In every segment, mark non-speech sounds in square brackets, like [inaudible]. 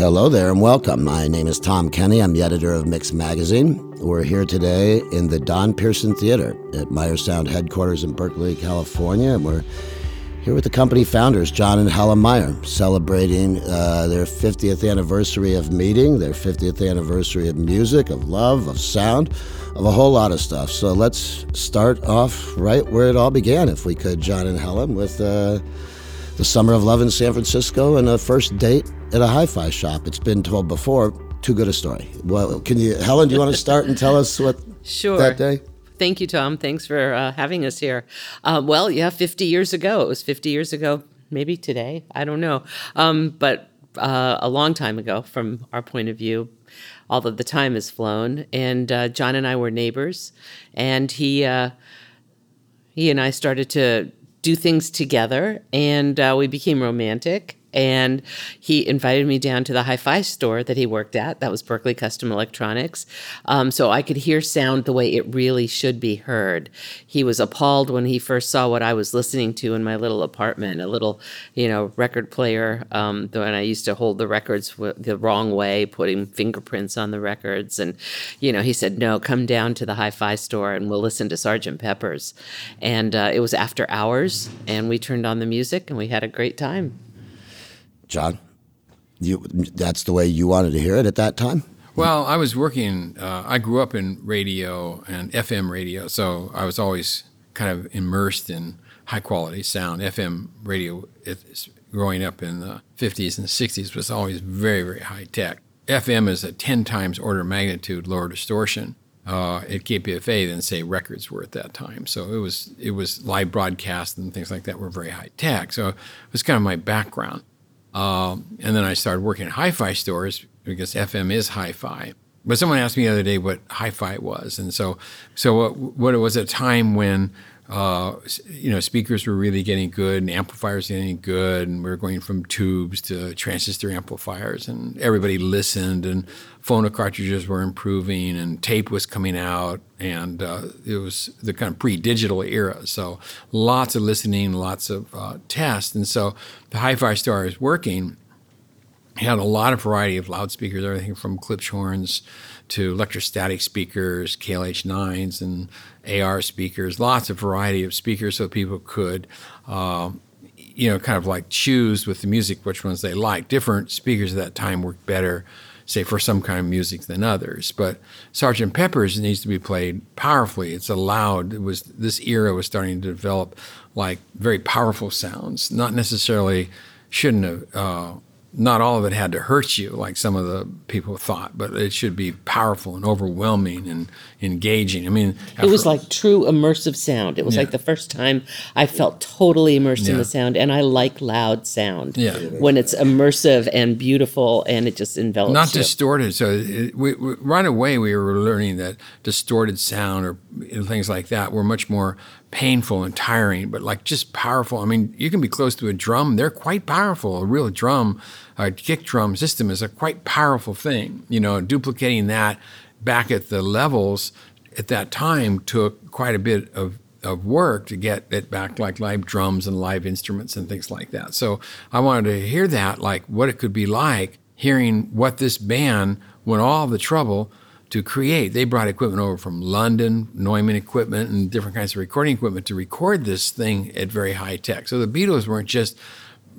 Hello there and welcome. My name is Tom Kenny. I'm the editor of Mix Magazine. We're here today in the Don Pearson Theater at Meyer Sound headquarters in Berkeley, California, and we're here with the company founders, John and Helen Meyer, celebrating uh, their 50th anniversary of meeting, their 50th anniversary of music, of love, of sound, of a whole lot of stuff. So let's start off right where it all began, if we could, John and Helen, with uh, the summer of love in San Francisco and a first date at a hi-fi shop. It's been told before. Too good a story. Well, can you, Helen? Do you want to start and tell us what [laughs] sure. that day? Thank you, Tom. Thanks for uh, having us here. Uh, well, yeah, 50 years ago. It was 50 years ago, maybe today. I don't know. Um, but uh, a long time ago, from our point of view, although the time has flown. And uh, John and I were neighbors, and he uh, he and I started to do things together, and uh, we became romantic and he invited me down to the hi-fi store that he worked at. That was berkeley custom electronics. Um, so i could hear sound the way it really should be heard. He was appalled when he first saw what i was listening to in my little apartment a little you know record player um, when i used to hold the records the wrong way putting fingerprints on the records. And you know he said no come down to the hi-fi store and we'll listen to sergeant pepper's. And uh, it was after hours and we turned on the music and we had a great time John, you that's the way you wanted to hear it at that time. Well, I was working. Uh, I grew up in radio and FM radio, so I was always kind of immersed in high quality sound. FM radio, growing up in the 50s and 60s, was always very, very high tech. FM is a 10 times order of magnitude lower distortion uh, at KPFA than say records were at that time. So it was it was live broadcast and things like that were very high tech. So it was kind of my background. Um, and then I started working at hi-fi stores because FM is hi-fi. But someone asked me the other day what hi-fi was, and so so what, what it was a time when uh, you know speakers were really getting good and amplifiers getting good, and we were going from tubes to transistor amplifiers, and everybody listened, and phono cartridges were improving, and tape was coming out, and uh, it was the kind of pre-digital era. So lots of listening, lots of uh, tests, and so the hi-fi star is working had a lot of variety of loudspeakers, everything from Klipschorns to electrostatic speakers, KLH9s, and AR speakers, lots of variety of speakers so people could, uh, you know, kind of like choose with the music which ones they like. Different speakers at that time worked better, say, for some kind of music than others. But Sergeant Pepper's needs to be played powerfully. It's a loud, it was, this era was starting to develop like very powerful sounds, not necessarily shouldn't have, uh, not all of it had to hurt you like some of the people thought, but it should be powerful and overwhelming and engaging. I mean, it was like true immersive sound. It was yeah. like the first time I felt totally immersed yeah. in the sound, and I like loud sound. Yeah. when it's immersive and beautiful, and it just envelops. Not you. distorted. So it, we, we, right away we were learning that distorted sound or things like that were much more painful and tiring, but like just powerful. I mean, you can be close to a drum; they're quite powerful. A real drum, a kick drum system is a quite powerful thing. You know, duplicating that back at the levels at that time took quite a bit of of work to get it back like live drums and live instruments and things like that. So I wanted to hear that, like what it could be like hearing what this band went all the trouble to create. They brought equipment over from London, Neumann equipment, and different kinds of recording equipment to record this thing at very high tech. So the Beatles weren't just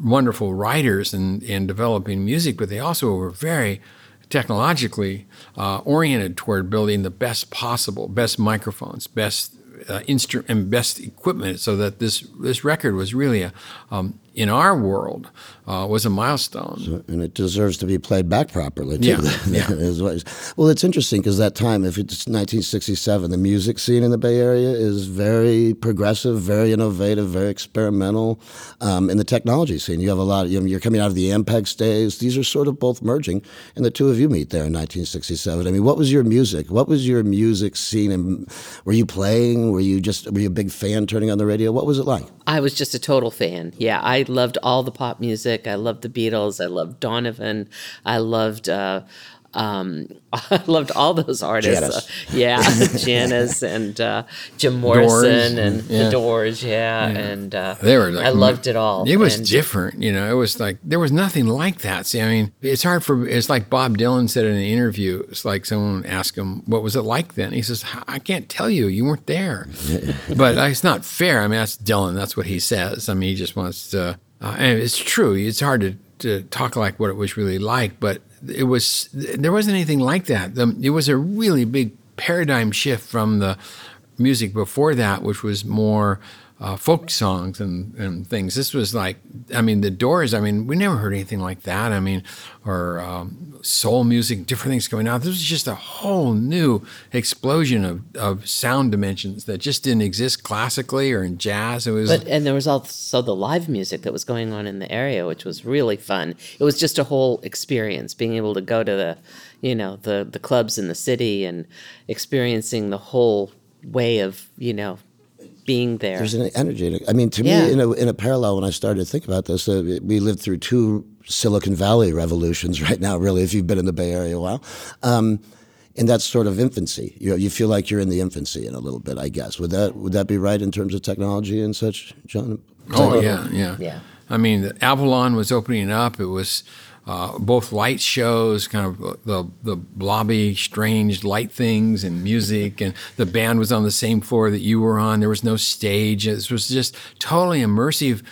wonderful writers and, and developing music, but they also were very technologically uh, oriented toward building the best possible, best microphones, best uh, instru- and best equipment, so that this this record was really a um, in our world uh, was a milestone. So, and it deserves to be played back properly, too. Yeah. [laughs] yeah. well, it's interesting because that time, if it's 1967, the music scene in the Bay Area is very progressive, very innovative, very experimental. Um, in the technology scene, you have a lot, of, you know, you're coming out of the Ampex days. These are sort of both merging, and the two of you meet there in 1967. I mean, what was your music? What was your music scene? And were you playing? Were you just, were you a big fan turning on the radio? What was it like? I was just a total fan. Yeah, I loved all the pop music. I loved the Beatles. I loved Donovan. I loved uh, Um, [laughs] I loved all those artists. Janis. Uh, yeah, [laughs] Janis and uh, Jim Morrison Doors, and yeah. the Doors. Yeah, and uh, They were like I loved it all. It was And- different, you know. It was like there was nothing like that. See, I mean, it's hard for. It's like Bob Dylan said in an interview. It's like someone asked him, "What was it like then?" He says, "I can't tell you. You weren't there." [laughs] but it's not fair. I mean, that's Dylan. That's what he says. I mean, he just wants to. Uh, and it's true. It's hard to, to talk like what it was really like, but it was. There wasn't anything like that. The, it was a really big paradigm shift from the music before that, which was more uh, folk songs and, and things. This was like, I mean, the Doors. I mean, we never heard anything like that. I mean, or um, soul music, different things going on. This was just a whole new explosion of, of sound dimensions that just didn't exist classically or in jazz. It was. But and there was also the live music that was going on in the area, which was really fun. It was just a whole experience, being able to go to the, you know, the the clubs in the city and experiencing the whole way of you know being there. There's an energy. I mean, to Yeah. me, in a, in a parallel, when I started to think about this, uh, we lived through two Silicon Valley revolutions [laughs] right now, really, if you've been in the Bay Area a while. Um, in that sort of infancy, you know, you feel like you're in the infancy in a little bit, I guess. Would that would that be right in terms of technology and such, John? Oh yeah, yeah, Yeah. I mean, Avalon was opening up. It was uh, both light shows, kind of the the blobby, strange light things, and music. And the band was on the same floor that you were on. There was no stage. It was just totally immersive,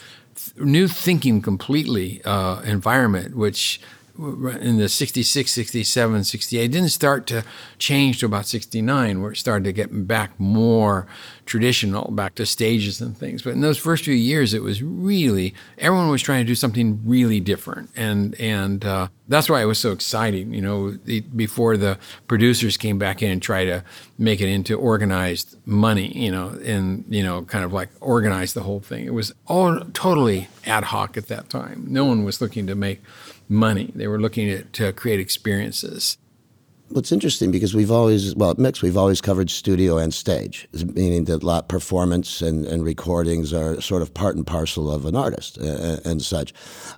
new thinking completely uh, environment, which in the 66, 67, 68 it didn't start to change to about 69 where it started to get back more traditional back to stages and things. But in those first few years it was really everyone was trying to do something really different. And and uh, that's why it was so exciting you know the, before the producers came back in and tried to make it into organized money you know and you know kind of like organize the whole thing. It was all totally ad hoc at that time. No one was looking to make money. They were looking at, to create experiences. Well, it's interesting because we've always, well, at Mix, we've always covered studio and stage, meaning that lot performance and, and recordings are sort of part and parcel of an artist and, and such.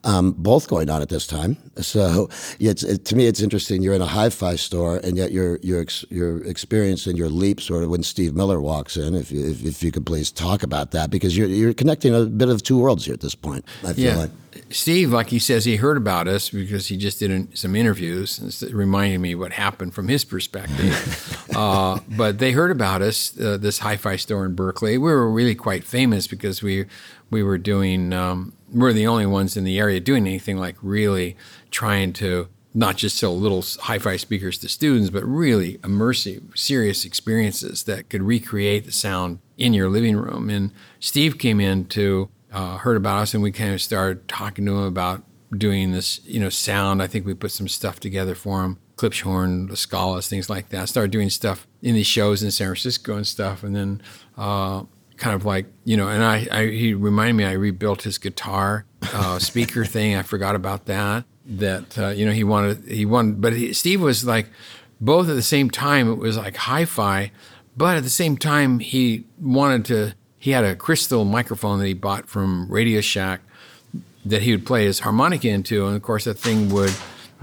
Um, both going on at this time. So it's, it, to me, it's interesting. You're in a hi-fi store, and yet you're you're ex, you're experiencing your leap sort of when Steve Miller walks in. If you, if, if you could please talk about that, because you're you're connecting a bit of two worlds here at this point. I feel Yeah. like. Steve, like he says, he heard about us because he just did an- some interviews, and it's reminding me what happened from his perspective. [laughs] uh, but they heard about us, uh, this hi-fi store in Berkeley. We were really quite famous because we we were doing. Um, we're the only ones in the area doing anything like really trying to not just sell little hi-fi speakers to students, but really immersive, serious experiences that could recreate the sound in your living room. And Steve came in to uh, heard about us, and we kind of started talking to him about doing this, you know, sound. I think we put some stuff together for him, Klipschorn, the Scalas, things like that. Started doing stuff in these shows in San Francisco and stuff, and then. Uh, kind of like you know, and I, I he reminded me I rebuilt his guitar uh, [laughs] speaker thing. I forgot about that. That uh, you know he wanted he wanted, but he, Steve was like both at the same time. It was like hi-fi, but at the same time he wanted to. He had a crystal microphone that he bought from Radio Shack that he would play his harmonica into, and of course that thing would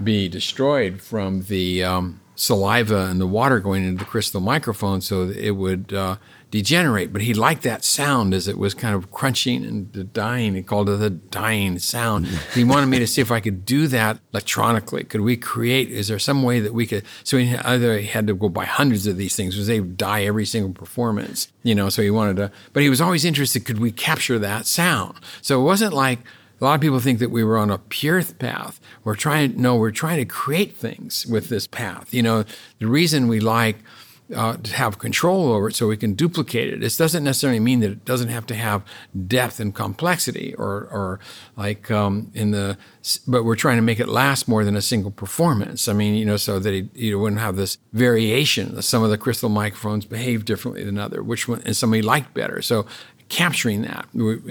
be destroyed from the um, saliva and the water going into the crystal microphone, so it would uh, degenerate. But he liked that sound as it was kind of crunching and dying. He called it the dying sound. [laughs] he wanted me to see if I could do that electronically. Could we create? Is there some way that we could? So he either had to go buy hundreds of these things because they die every single performance, you know. So he wanted to, but he was always interested. Could we capture that sound? So it wasn't like a lot of people think that we were on a pure path. We're trying, no, we're trying to create things with this path. You know, the reason we like uh, to have control over it so we can duplicate it. This doesn't necessarily mean that it doesn't have to have depth and complexity or, or like um, in the, but we're trying to make it last more than a single performance. I mean, you know, so that you wouldn't have this variation. Some of the crystal microphones behave differently than other, which one, and somebody liked better. So capturing that.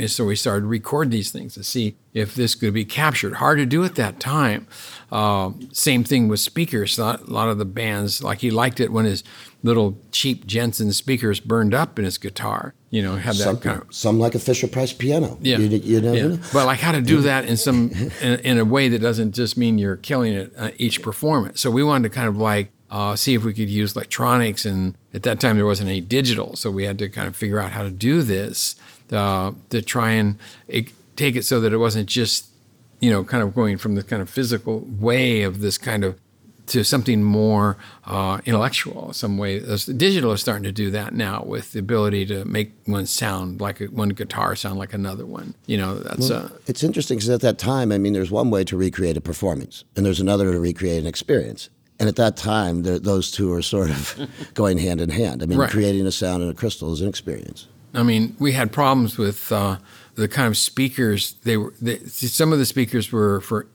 So we started to record these things to see if this could be captured. Hard to do at that time. Uh, same thing with speakers. A lot of the bands, like he liked it when his little cheap Jensen speakers burned up in his guitar. You know, had that some, kind of some like a Fisher Price piano. Yeah, you, you know, yeah. But like how to do that in some in, in, a way that doesn't just mean you're killing it uh, each performance. So we wanted to kind of like uh, see if we could use electronics. And at that time, there wasn't any digital, so we had to kind of figure out how to do this uh, to try and it, take it so that it wasn't just you know kind of going from the kind of physical way of this kind of to something more uh, intellectual, some way. Digital is starting to do that now with the ability to make one sound like a, one guitar sound like another one. You know, that's. Well, uh, it's interesting because at that time, I mean, there's one way to recreate a performance, and there's another to recreate an experience. And at that time, those two are sort of [laughs] going hand in hand. I mean, right. creating a sound in a crystal is an experience. I mean, we had problems with uh, the kind of speakers. They were they, some of the speakers were for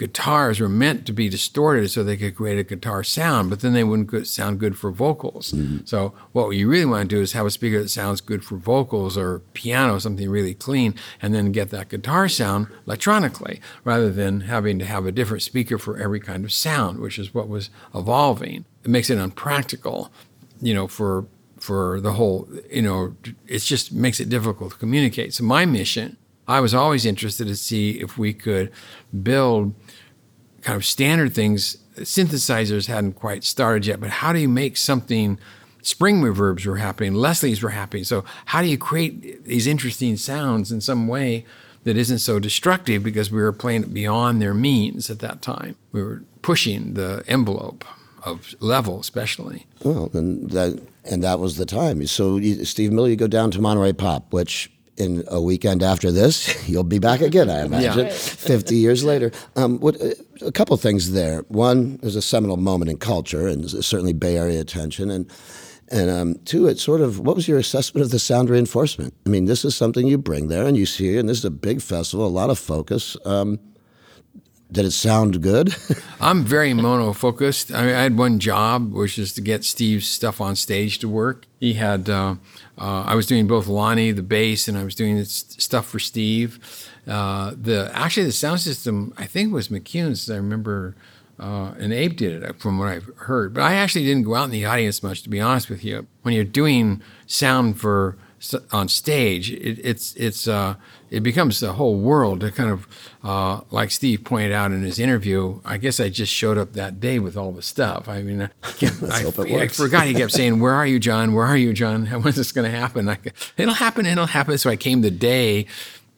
guitars were meant to be distorted so they could create a guitar sound, but then they wouldn't sound good for vocals. Mm-hmm. So what you really want to do is have a speaker that sounds good for vocals or piano, something really clean, and then get that guitar sound electronically, rather than having to have a different speaker for every kind of sound, which is what was evolving. It makes it unpractical, you know, for for the whole, you know, it just makes it difficult to communicate. So my mission I was always interested to see if we could build kind of standard things. Synthesizers hadn't quite started yet, but how do you make something? Spring reverbs were happening, Leslie's were happening. So how do you create these interesting sounds in some way that isn't so destructive because we were playing beyond their means at that time? We were pushing the envelope of level, especially. Well, and that and that was the time. So, you, Steve Miller, you go down to Monterey Pop, which in a weekend after this, [laughs] you'll be back again, I imagine, yeah. [laughs] 50 years later. Um, what, uh, a couple things there. One, there's a seminal moment in culture and certainly Bay Area attention. And, and um, two, it's sort of what was your assessment of the sound reinforcement? I mean, this is something you bring there and you see, and this is a big festival, a lot of focus. Um, did it sound good? [laughs] I'm very mono focused. I, mean, I, had one job, which is to get Steve's stuff on stage to work. He had, uh, uh, I was doing both Lonnie, the bass, and I was doing stuff for Steve. Uh, the actually the sound system I think was McCune's. I remember, uh, and Abe did it from what I've heard. But I actually didn't go out in the audience much, to be honest with you. When you're doing sound for on stage, it, it's it's uh, it becomes the whole world. To kind of uh, like Steve pointed out in his interview. I guess I just showed up that day with all the stuff. I mean, I, kept, [laughs] I, I forgot he kept [laughs] saying, "Where are you, John? Where are you, John? [laughs] When's this going to happen?" I, it'll happen. It'll happen. So I came the day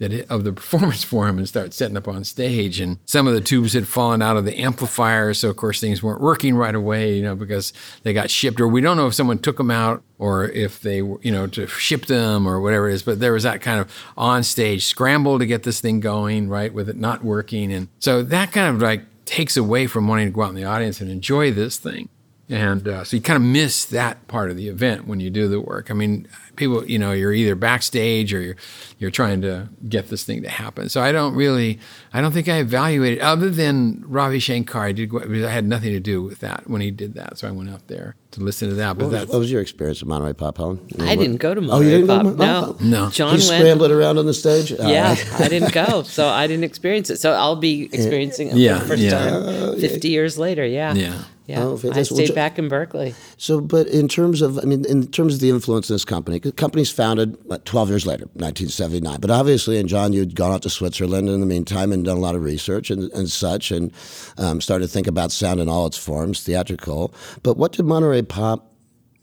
that it, of the performance [laughs] for him and start setting up on stage. And some of the tubes had fallen out of the amplifier, so of course things weren't working right away, you know, because they got shipped. Or we don't know if someone took them out or if they, you know, to ship them or whatever it is. But there was that kind of on stage scramble to get this thing going, right, with it not working, and so that kind of like takes away from wanting to go out in the audience and enjoy this thing. And uh, so you kind of miss that part of the event when you do the work. I mean, people, you know, you're either backstage or you're you're trying to get this thing to happen. So I don't really, I don't think I evaluated other than Ravi Shankar. I did, I had nothing to do with that when he did that. So I went out there to listen to that. But what, was, what was your experience at Monterey Pop, Helen? You know, I didn't go to Monterey oh, you didn't Pop. Go to no, no. John he went, scrambled around on the stage. Yeah, I didn't go, [laughs] so I didn't experience it. So I'll be experiencing it yeah, for the first yeah. time, uh, fifty yeah. years later. Yeah, yeah. Yeah, oh, I stayed back in Berkeley. So, but in terms of, I mean, in terms of the influence of this company, the company's founded what, 12 years later, 1979. But obviously, and John, you'd gone out to Switzerland in the meantime and done a lot of research and, and such, and um, started to think about sound in all its forms, theatrical. But what did Monterey Pop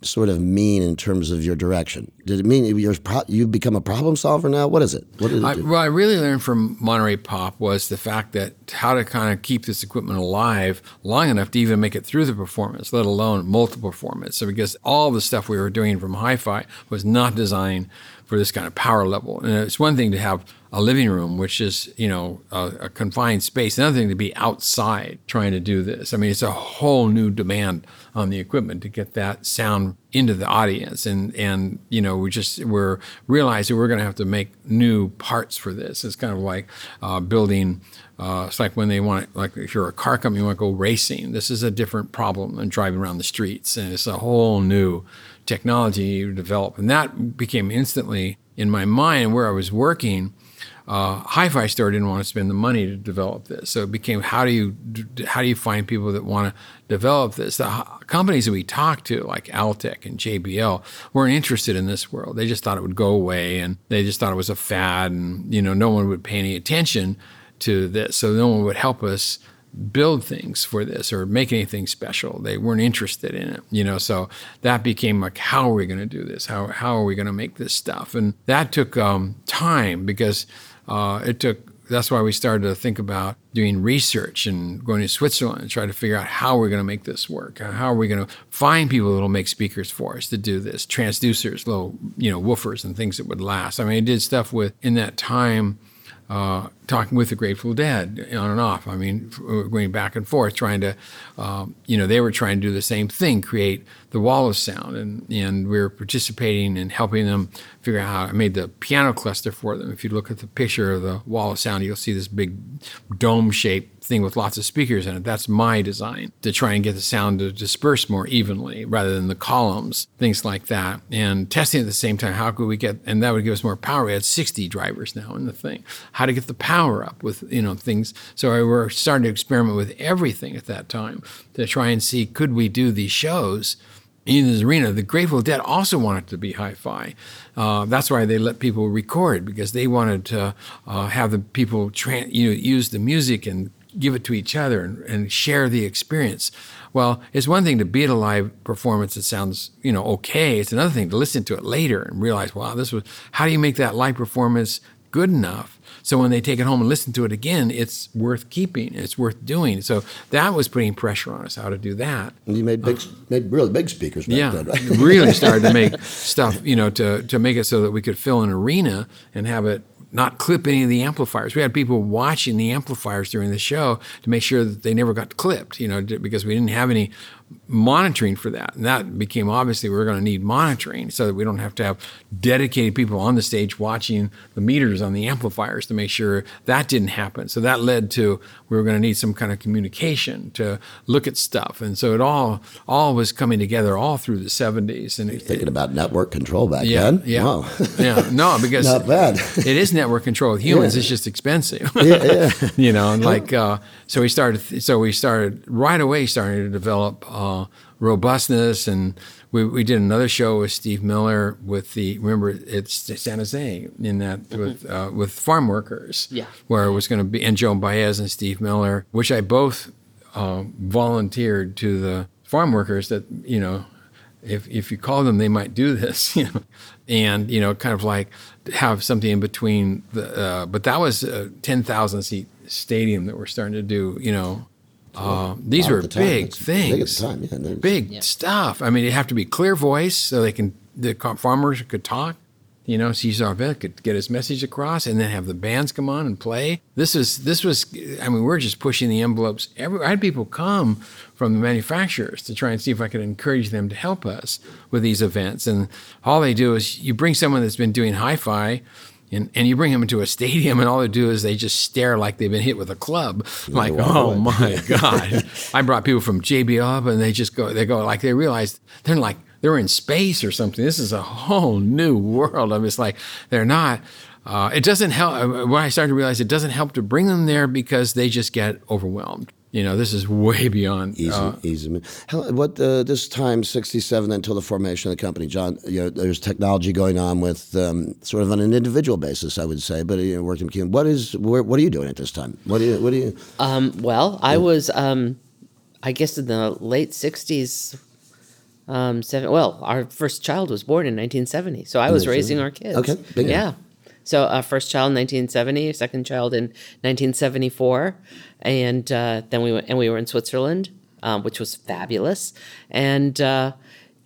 sort of mean in terms of your direction? Did it mean you're pro- you've become a problem solver now? What is it? What did it I, what I really learned from Monterey Pop was the fact that how to kind of keep this equipment alive long enough to even make it through the performance, let alone multiple performance. So because all the stuff we were doing from hi-fi was not designed for this kind of power level. And it's one thing to have a living room, which is you know a, a, confined space. Another thing to be outside trying to do this. I mean, it's a whole new demand on the equipment to get that sound into the audience, and and you know we just we're realizing we're going to have to make new parts for this. It's kind of like uh, building. Uh, it's like when they want, like if you're a car company, you want to go racing. This is a different problem than driving around the streets, and it's a whole new technology you develop. And that became instantly in my mind where I was working uh, Hi-Fi Store didn't want to spend the money to develop this, so it became how do you how do you find people that want to develop this? The companies that we talked to, like Altec and JBL, weren't interested in this world. They just thought it would go away, and they just thought it was a fad, and you know no one would pay any attention to this, so no one would help us build things for this or make anything special. They weren't interested in it, you know. So that became like, how are we going to do this? How how are we going to make this stuff? And that took um, time because uh, it took that's why we started to think about doing research and going to Switzerland and try to figure out how we're going to make this work. How are we going to find people that will make speakers for us to do this? Transducers, little you know woofers and things that would last. I mean, I did stuff with in that time uh, talking with the Grateful Dead on and off. I mean, going back and forth, trying to, um, you know, they were trying to do the same thing, create the wall of sound, and and we were participating and helping them figure out how. I made the piano cluster for them. If you look at the picture of the wall of sound, you'll see this big dome shaped thing with lots of speakers in it. That's my design to try and get the sound to disperse more evenly rather than the columns, things like that. And testing at the same time, how could we get, and that would give us more power. We had 60 drivers now in the thing. How to get the power up with, you know, things. So we were starting to experiment with everything at that time to try and see could we do these shows in this arena. The Grateful Dead also wanted to be hi-fi. Uh, that's why they let people record because they wanted to uh, have the people tra- you know, use the music and give it to each other and, and, share the experience. Well, it's one thing to be at a live performance that sounds, you know, okay. It's another thing to listen to it later and realize, wow, this was, how do you make that live performance good enough? So when they take it home and listen to it again, it's worth keeping. It's worth doing. So that was putting pressure on us how to do that. And you made big, uh, made really big speakers back yeah, then, right? [laughs] really started to make stuff, you know, to, to make it so that we could fill an arena and have it not clip any of the amplifiers. We had people watching the amplifiers during the show to make sure that they never got clipped, you know, because we didn't have any monitoring for that. And that became obviously we are going to need monitoring so that we don't have to have dedicated people on the stage watching the meters on the amplifiers to make sure that didn't happen. So that led to we were going to need some kind of communication to look at stuff. And so it all all was coming together all through the 70s. And it, thinking it, about network control back yeah, then. Yeah. Wow. [laughs] yeah. No, because not bad. it is network control with humans. Yeah. It's just expensive. yeah, yeah. [laughs] you know, and like uh, so we started so we started right away starting to develop uh, robustness. And we, we did another show with Steve Miller with the remember it's San Jose in that mm-hmm. with uh, with farm workers. Yeah, where it was going to be and Joan Baez and Steve Miller, which I both uh, volunteered to the farm workers that you know if if you call them, they might do this, [laughs] you know, and you know, kind of like have something in between. The uh, but that was a ten thousand seat stadium that we're starting to do, you know, uh, these were big things, big, yeah, big yeah. stuff. I mean, it have to be clear voice so they can the farmers could talk. You know, Cesar Chavez could get his message across, and then have the bands come on and play. This is this was. I mean, we're just pushing the envelopes. Every, I had people come from the manufacturers to try and see if I could encourage them to help us with these events. And all they do is you bring someone that's been doing hi-fi and, and you bring them into a stadium, and all they do is they just stare like they've been hit with a club. like, oh my [laughs] God. I brought people from JBL up, and they just go, they go like they realize they're like, they're in space or something. This is a whole new world. I'm just like, they're not. Uh, it doesn't help. Uh, when I started to realize it doesn't help to bring them there because they just get overwhelmed you know, this is way beyond easy. Uh, easy. How, what uh, this time, '67 until the formation of the company, John? You know, there's technology going on with um, sort of on an individual basis, I would say, but you know, working with What is where, what are you doing at this time? What do you what do you? Um, well, I was, um, I guess, in the late '60s. Um, seven, well, our first child was born in 1970, so I was raising our kids. Okay, yeah. So, uh, first child in 1970, second child in 1974, and uh, then we went and we were in Switzerland, um, which was fabulous, and uh,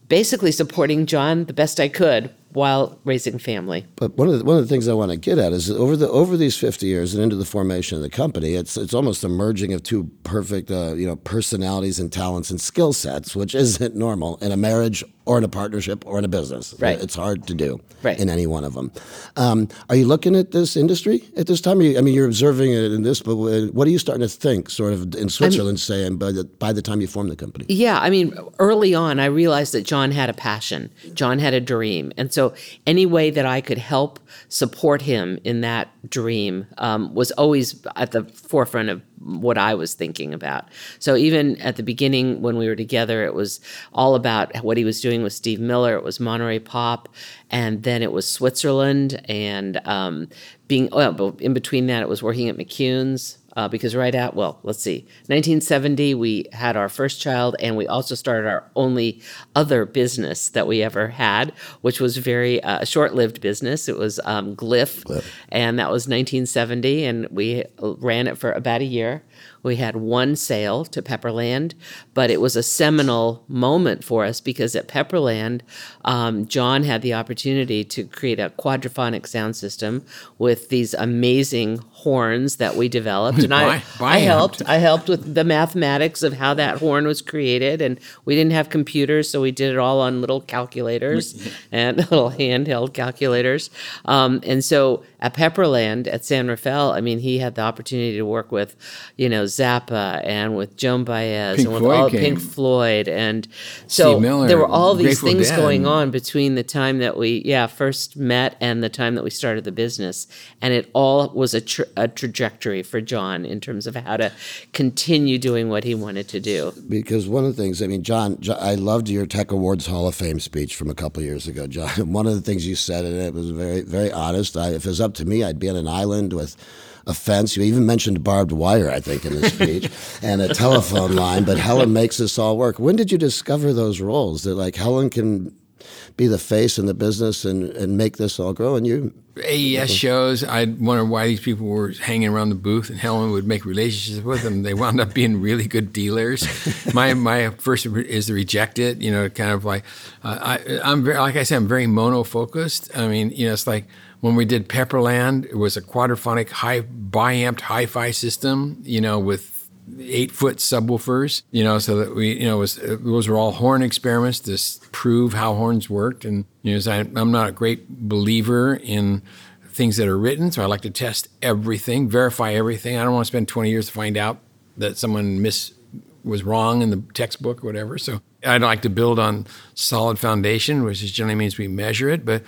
basically supporting John the best I could while raising family. But one of the, one of the things I want to get at is over the over these fifty years and into the formation of the company, it's it's almost a merging of two perfect uh, you know personalities and talents and skill sets, which isn't normal in a marriage or in a partnership or in a business. Right. It's hard to do Right. in any one of them. Um, are you looking at this industry at this time? Are you, I mean, you're observing it in this, but what are you starting to think, sort of in Switzerland, saying by the by the time you form the company? Yeah, I mean, early on, I realized that John had a passion. John had a dream, and so any way that I could help support him in that dream um, was always at the forefront of what I was thinking about. So even at the beginning, when we were together, it was all about what he was doing with Steve Miller. It was Monterey Pop, and then it was Switzerland, and um, being well, but in between that, it was working at McCune's uh, because right at well let's see. 1970 we had our first child and we also started our only other business that we ever had which was very uh, a short-lived business. It was um, glyph, and that was 1970 and we ran it for about a year we had one sale to Pepperland, but it was a seminal moment for us because at Pepperland, um, John had the opportunity to create a quadraphonic sound system with these amazing horns that we developed, and I, I helped. I helped with the mathematics of how that horn was created, and we didn't have computers, so we did it all on little calculators [laughs] and little handheld calculators. Um, and so at Pepperland at San Rafael, I mean, he had the opportunity to work with, you know, Zappa and with Joan Baez Pink and with Floyd all came. Pink Floyd, and so Miller, there were all these Grateful things Dead. going on between the time that we, yeah, first met and the time that we started the business, and it all was a, tr- a trajectory for John in terms of how to continue doing what he wanted to do. because one of the things I mean, John, John, I loved your Tech Awards Hall of Fame speech from a couple of years ago, John. [laughs] One of the things you said in it was very, very honest. I, if it was up to me, I'd be on an island with a fence. You even mentioned barbed wire, I think, in the speech, [laughs] and a telephone line. But Helen makes this all work. When did you discover those roles? That like Helen can be the face in the business and, and make this all grow, and you AES shows, I'd wonder why these people were hanging around the booth, and Helen would make relationships with them. They wound up being really good dealers. [laughs] my my first is to reject it. You know, kind of like uh, I, I'm very, like I said, I'm very mono focused. I mean, you know, it's like when we did Pepperland, it was a quadraphonic high biamped hi-fi system. You know, with eight foot subwoofers, you know, so that we, you know, was those were all horn experiments to prove how horns worked. And you know, I, I'm not a great believer in things that are written, so I like to test everything, verify everything. I don't want to spend 20 years to find out that someone miss was wrong in the textbook or whatever. So I'd like to build on solid foundation, which generally means we measure it, but.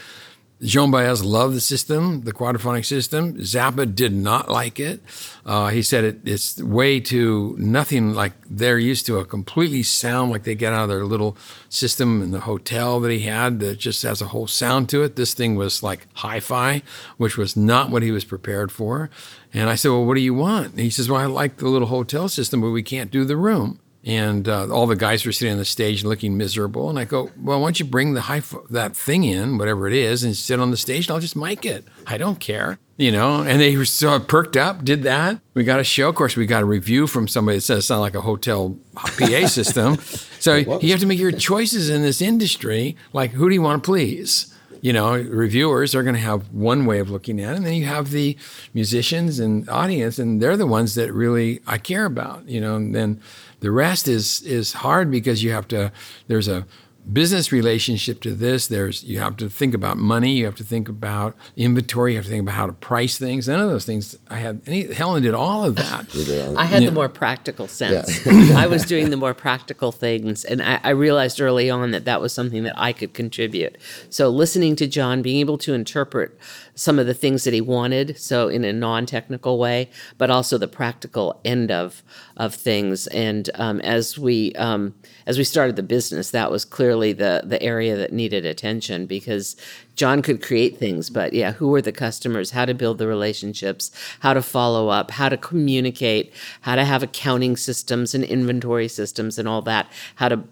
Joan Baez loved the system, the quadraphonic system. Zappa did not like it. Uh, he said it, it's way too nothing like they're used to a completely sound like they get out of their little system in the hotel that he had that just has a whole sound to it. This thing was like hi-fi, which was not what he was prepared for. And I said, "Well, what do you want?" And he says, "Well, I like the little hotel system, but we can't do the room." And uh, all the guys were sitting on the stage looking miserable. And I go, well, why don't you bring the high that thing in, whatever it is, and sit on the stage, and I'll just mic it. I don't care, you know. And they were so perked up, did that. We got a show. Of course, we got a review from somebody that says it sounded like a hotel PA [laughs] system. So you have to make your choices in this industry. Like, who do you want to please? you know, reviewers are going to have one way of looking at it, and then you have the musicians and audience, and they're the ones that really I care about, you know. And then the rest is is hard because you have to. There's a business relationship to this. There's you have to think about money. You have to think about inventory. You have to think about how to price things. None of those things I had. Any, Helen did all of that. [laughs] I had Yeah. the more practical sense. [laughs] I was doing the more practical things, and I, I realized early on that that was something that I could contribute. So, listening to John, being able to interpret some of the things that he wanted, so in a non-technical way, but also the practical end of of things. And um, as we um, as we started the business, that was clearly the the area that needed attention because John could create things, but yeah, who were the customers? How to build the relationships? How to follow up? How to communicate? How to have accounting systems and inventory systems and all that? How to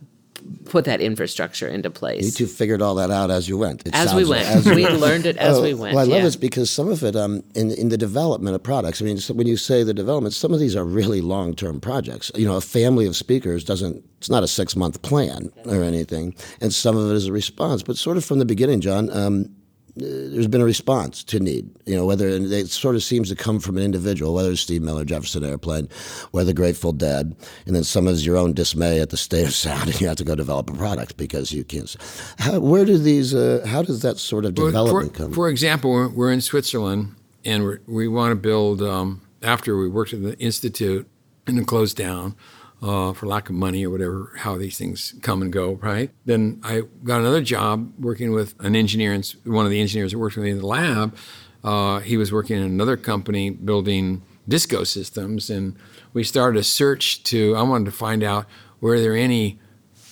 put that infrastructure into place. You two figured all that out as you went. It as we went, as [laughs] we learned it as oh, we went. Well, I love yeah. it because some of it um, in in the development of products. I mean, so when you say the development, some of these are really long term projects. You know, a family of speakers doesn't. It's not a six month plan or anything, and some of it is a response. But sort of from the beginning, John. Um, there's been a response to need. You know, whether it sort of seems to come from an individual, whether it's Steve Miller, Jefferson Airplane, whether Grateful Dead, and then some of your own dismay at the state of [laughs] sound, and you have to go develop a product because you can't. How, where do these? Uh, how does that sort of development for, come? For example, we're, we're in Switzerland, and we we want to build. Um, after we worked at the institute and then closed down, uh, for lack of money or whatever, how these things come and go, right? Then I got another job working with an engineer, one of the engineers that worked with me in the lab. Uh, he was working in another company building disco systems, and we started a search to. I wanted to find out were there any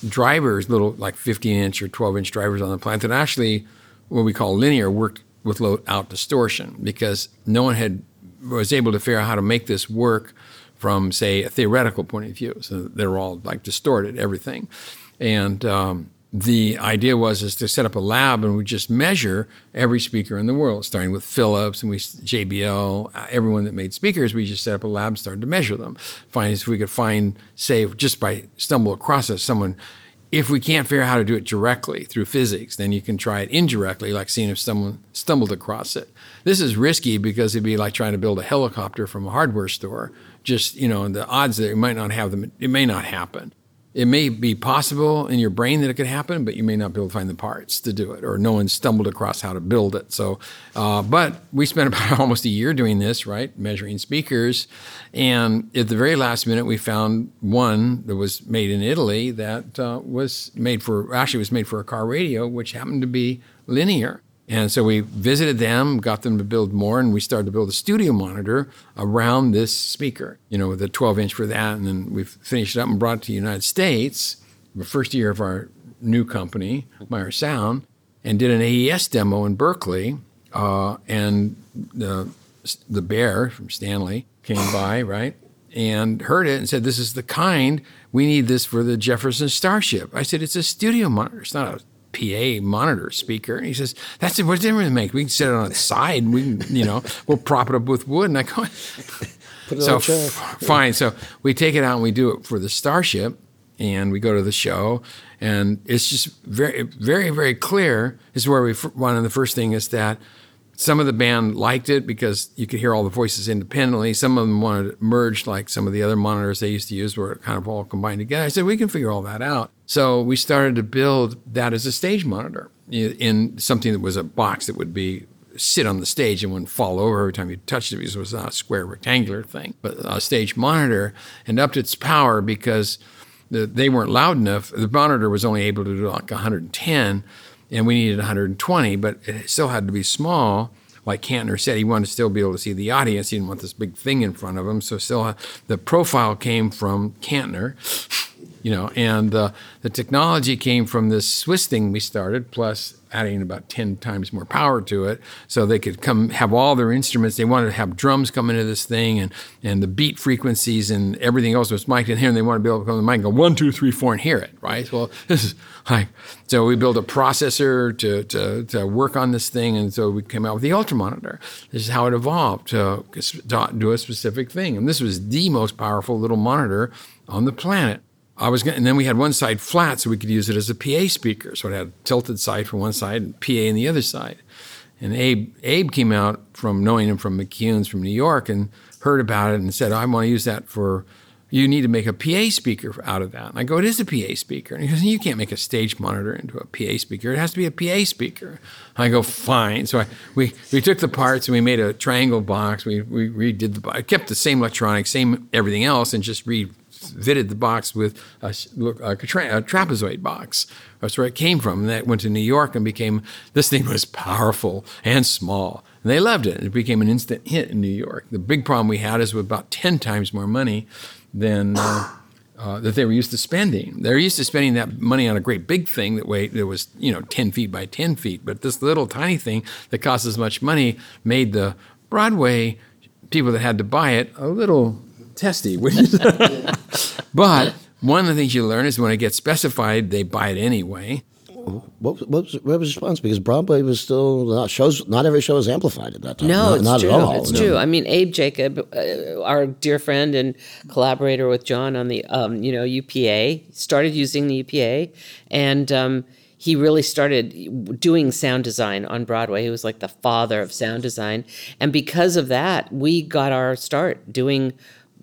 drivers, little like 15 inch or 12 inch drivers on the plant that actually, what we call linear, worked with low out distortion, because no one had was able to figure out how to make this work from, say, a theoretical point of view. So they're all like distorted, everything. And um, the idea was is to set up a lab and we just measure every speaker in the world, starting with Philips and we JBL, uh, everyone that made speakers. We just set up a lab, and started to measure them, find if we could find, say, just by stumble across it, someone if we can't figure out how to do it directly through physics, then you can try it indirectly, like seeing if someone stumbled across it. This is risky because it'd be like trying to build a helicopter from a hardware store. Just, you know, the odds that it might not have them, it may not happen it may be possible in your brain that it could happen, but you may not be able to find the parts to do it, or no one stumbled across how to build it. So, uh, but we spent [laughs] about almost a year doing this, right, measuring speakers, and at the very last minute, we found one that was made in Italy that uh, was made for actually was made for a car radio, which happened to be linear. And so we visited them, got them to build more, and we started to build a studio monitor around this speaker, you know, with a 12 inch for that. And then we finished it up and brought it to the United States, the first year of our new company, Meyer Sound, and did an AES demo in Berkeley. Uh, and the, the bear from Stanley came by, right? And heard it and said, This is the kind, we need this for the Jefferson Starship. I said, It's a studio monitor, it's not a PA monitor speaker. And he says, "That's it. What difference does it make? We can set it on its side. And we, can, you know, [laughs] we'll prop it up with wood." And I go, [laughs] "So f- fine." So we take it out and we do it for the Starship, and we go to the show, and it's just very, very, very clear. This is where we one of the first thing is that some of the band liked it because you could hear all the voices independently. Some of them wanted it merged, like some of the other monitors they used to use, were kind of all combined together. I said, we can figure all that out. So we started to build that as a stage monitor in something that was a box that would be sit on the stage and wouldn't fall over every time you touched it because it was not a square rectangular thing, but a stage monitor and upped its power because the, they weren't loud enough. The monitor was only able to do like 110 and we needed 120, but it still had to be small. Like Kantner said, he wanted to still be able to see the audience. He didn't want this big thing in front of him. So still, the profile came from Kantner, you know, and uh, the technology came from this Swiss thing we started, plus adding about 10 times more power to it. So they could come have all their instruments. They wanted to have drums come into this thing and, and the beat frequencies and everything else was mic'd in here and they wanted to be able to come to the mic and go one two three four and hear it right? Well [laughs] this is like so we built a processor to, to, to work on this thing and so we came out with the ultra monitor. This is how it evolved to, to do a specific thing. And this was the most powerful little monitor on the planet I was gonna, and then we had one side flat so we could use it as a PA speaker. So it had a tilted side from one side and PA in the other side. And Abe, Abe came out from knowing him from McCune's from New York and heard about it and said, I want to use that for, you need to make a PA speaker out of that. And I go, it is a PA speaker. And he goes, you can't make a stage monitor into a PA speaker. It has to be a PA speaker. I go, fine. So I, we, we took the parts and we made a triangle box. We, we redid the, I kept the same electronics, same everything else, and just re fitted the box with a, a, tra- a, trapezoid box. That's where it came from. And that went to New York and became this thing was powerful and small. And they loved it. It became an instant hit in New York. The big problem we had is with about 10 times more money than. Uh, uh, that they were used to spending. They're used to spending that money on a great big thing that weighed that was you know ten feet by ten feet. But this little tiny thing that cost as much money made the Broadway people that had to buy it a little testy. [laughs] but One of the things you learn is when it gets specified, they buy it anyway. What, what, was, what was the response? Because Broadway was still not shows. Not every show was amplified at that time. No, not, it's not true. at all. It's no. true. I mean, Abe Jacob, uh, our dear friend and collaborator with John on the, um, you know, UPA, started using the UPA, and um, he really started doing sound design on Broadway. He was like the father of sound design, and because of that, we got our start doing.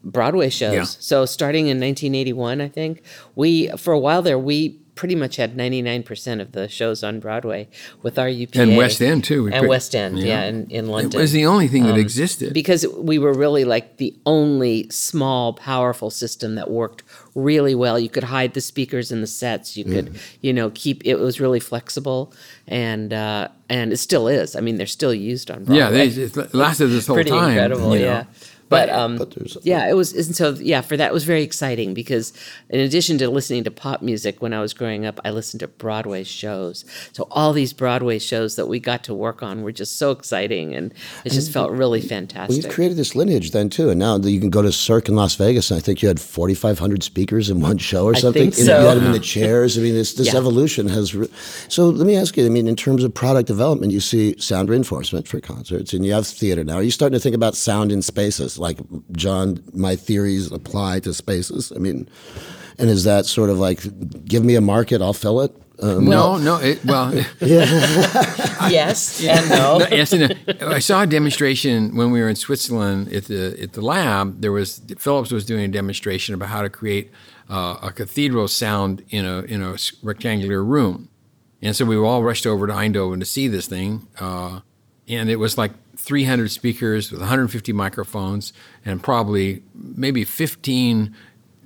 Broadway shows. Yeah. So starting in 1981, I think we for a while there we pretty much had 99% of the shows on Broadway with our UPA And West End, too. We and put- West End, yeah. yeah, in, in It London was the only thing that existed. because we were really like the only small powerful system that worked really well you could hide the speakers in the sets you could you know keep it was really flexible and uh and it still is i mean they're still used on Broadway. yeah, they, it lasted this whole pretty time. incredible yeah. know. But um But yeah it was and so yeah for that it was very exciting because in addition to listening to pop music when i was growing up i listened to broadway shows so all these broadway shows that we got to work on were just so exciting and it just felt really Well, fantastic you've created this lineage then too, and now you can go to Cirque in Las Vegas, and I think you had forty five hundred speakers in one show or I something. think And You had them in the chairs. I mean, this, this [laughs] Yeah. evolution has. Re- so let me ask you. I mean, in terms of product development, you see sound reinforcement for concerts, and you have theater now. Are you starting to think about sound in spaces? Like John, my theories apply to spaces. I mean, and is that sort of like, give me a market, I'll fill it? Um, No, no. It, well, [laughs] yes and no No, yes and no. I saw a demonstration when we were in Switzerland at the at the lab. There was Philips was doing a demonstration about how to create uh, a cathedral sound in a in a s- rectangular room, and so we all rushed over to Eindhoven to see this thing. Uh, and it was like 300 speakers with 150 microphones and probably maybe 15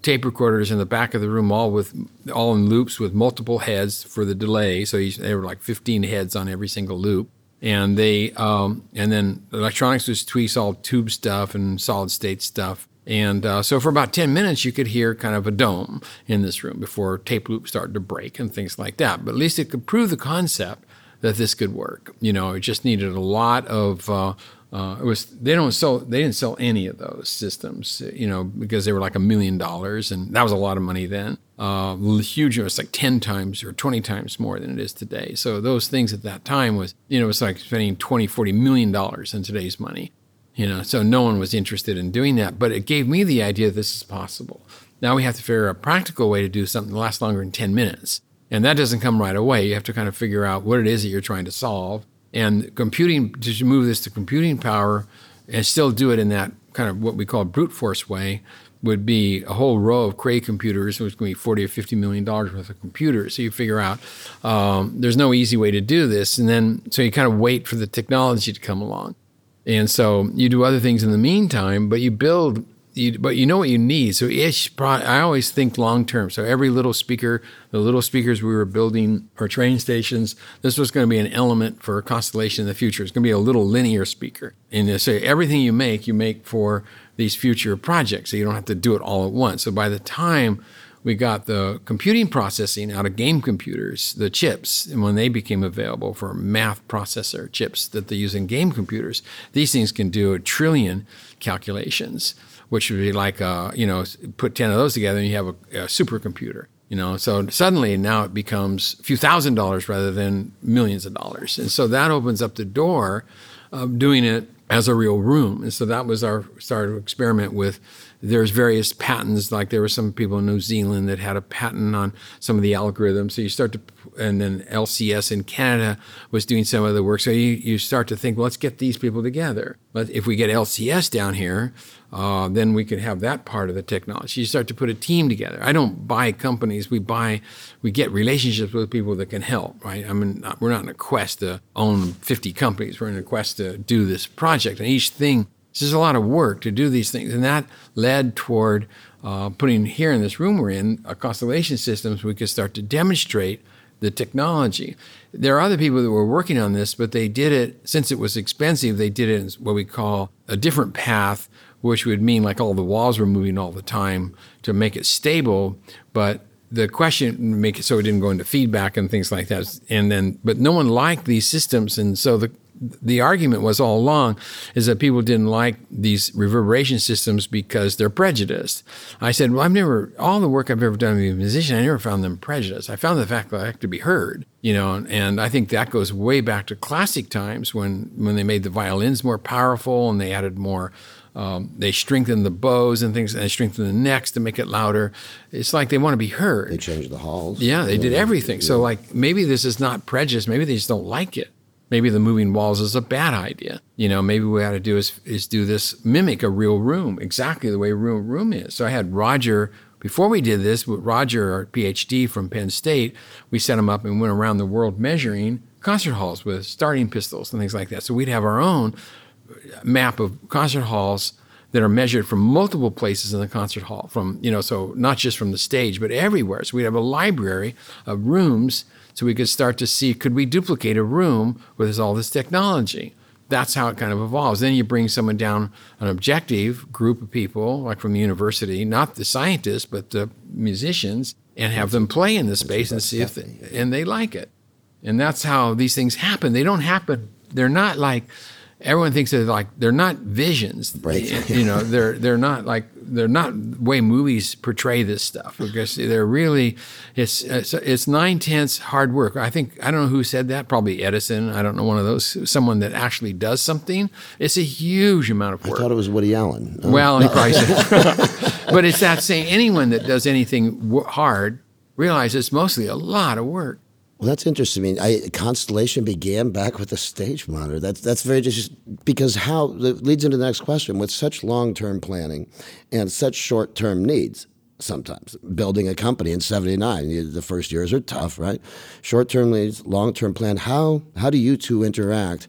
tape recorders in the back of the room, all with all in loops with multiple heads for the delay. So each, they were like 15 heads on every single loop. And they um, and then electronics was Tweesol tube stuff and solid state stuff. And uh, so for about 10 minutes, you could hear kind of a dome in this room before tape loops started to break and things like that. But at least it could prove the concept that this could work. You know, it just needed a lot of. Uh, uh, it was they don't sell they didn't sell any of those systems, you know, because they were like a million dollars, and that was a lot of money then. Uh, huge, it was like ten times or twenty times more than it is today. So those things at that time was, you know, it was like spending 20, 40 million dollars in today's money. You know, so no one was interested in doing that, but it gave me the idea this is possible. Now we have to figure out a practical way to do something that lasts longer than 10 minutes. And that doesn't come right away. You have to kind of figure out what it is that you're trying to solve. And computing, to move this to computing power and still do it in that kind of what we call brute force way, would be a whole row of Cray computers, which to be 40 or 50 million dollars worth of computers. So you figure out um, there's no easy way to do this. And then, so you kind of wait for the technology to come along. And so you do other things in the meantime, but you build, you, but you know what you need. So pro- I always think long term. So every little speaker, the little speakers we were building for train stations, this was going to be an element for a constellation in the future. It's going to be a little linear speaker. And so everything you make, you make for these future projects. So you don't have to do it all at once. So by the time we got the computing processing out of game computers, the chips, and when they became available for math processor chips that they use in game computers, these things can do a trillion calculations, which would be like, uh, you know, put 10 of those together and you have a, a supercomputer. You know, so suddenly now it becomes a few thousand dollars rather than millions of dollars. And so that opens up the door of doing it as a real room. And so that was our start to experiment with. There's various patents, like there were some people in New Zealand that had a patent on some of the algorithms. So you start to, and then LCS in Canada was doing some of the work. So you, you start to think, well, let's get these people together. But if we get LCS down here, uh, then we could have that part of the technology. You start to put a team together. I don't buy companies. We buy, we get relationships with people that can help, right? I mean, we're not in a quest to own 50 companies. We're in a quest to do this project. And each thing, this is a lot of work to do these things. And that led toward uh, putting here in this room we're in, a constellation systems, we could start to demonstrate the technology. There are other people that were working on this, but they did it, since it was expensive, they did it in what we call a different path, which would mean like all the walls were moving all the time to make it stable. But the question make it so it didn't go into feedback and things like that. And then, but no one liked these systems, and so the the argument was all along is that people didn't like these reverberation systems because they're prejudiced. I said, well, I've never, all the work I've ever done with a musician, I never found them prejudiced. I found the fact that I like to be heard, you know, and, and I think that goes way back to classic times when, when they made the violins more powerful and they added more um, they strengthen the bows and things, and they strengthen the necks to make it louder. It's like they want to be heard. They changed the halls. Yeah, they did everything. So, like, maybe this is not prejudice. Maybe they just don't like it. Maybe the moving walls is a bad idea. You know, maybe what we ought to do is, is do this, mimic a real room, exactly the way a real room is. So I had Roger, before we did this, Roger, our PhD from Penn State, we set him up and went around the world measuring concert halls with starting pistols and things like that. So we'd have our own map of concert halls that are measured from multiple places in the concert hall from you know so not just from the stage but everywhere so we have a library of rooms so we could start to see could we duplicate a room with all this technology? That's how it kind of evolves. Then you bring someone down an objective group of people like from the university not the scientists but the musicians and have them play in the space and see if they, and they like it. And that's how these things happen. They don't happen. They're not like everyone thinks they're like they're not visions Right. [laughs] you know they're they're not like they're not way movies portray this stuff because they're really it's it's, it's nine tenths hard work i think i don't know who said that probably edison i don't know one of those someone that actually does something it's a huge amount of work. I thought it was Woody Allen. Uh, well, said, [laughs] but it's that saying anyone that does anything hard realizes it's mostly a lot of work. Well, that's interesting. I mean, I, Constellation began back with a stage monitor. That's that's very just because how that leads into the next question. With such long term planning and such short term needs, sometimes building a company in '79, the first years are tough, right? Short term needs, long term plan. How how do you two interact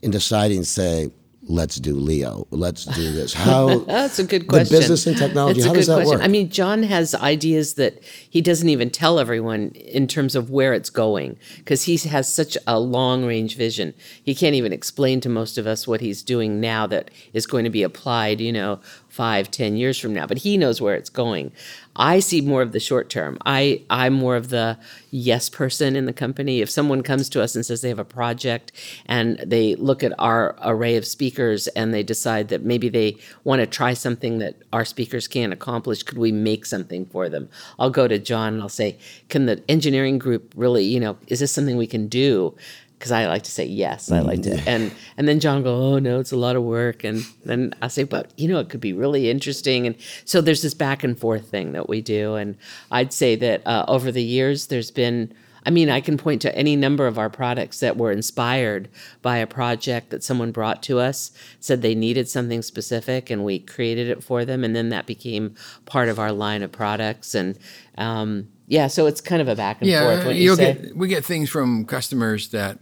in deciding, say? Let's do Leo. Let's do this. [laughs] How That's a good the question. business and technology. It's a how good does that question. work? I mean, John has ideas that he doesn't even tell everyone in terms of where it's going because he has such a long range vision. He can't even explain to most of us what he's doing now that is going to be applied, you know, five, ten years from now. But he knows where it's going. I see more of the short term. I I'm more of the yes person in the company. If someone comes to us and says they have a project and they look at our array of speakers and they decide that maybe they want to try something that our speakers can't accomplish, could we make something for them? I'll go to John and I'll say, "Can the engineering group really, you know, is this something we can do?" Because I like to say yes. I like to, and and then John go, oh no, it's a lot of work, and then I say, but you know, it could be really interesting, and so there's this back and forth thing that we do, and I'd say that uh, over the years, there's been. I mean, I can point to any number of our products that were inspired by a project that someone brought to us, said they needed something specific, and we created it for them, and then that became part of our line of products, and um, yeah, so it's kind of a back and forth. What you get we get things from customers that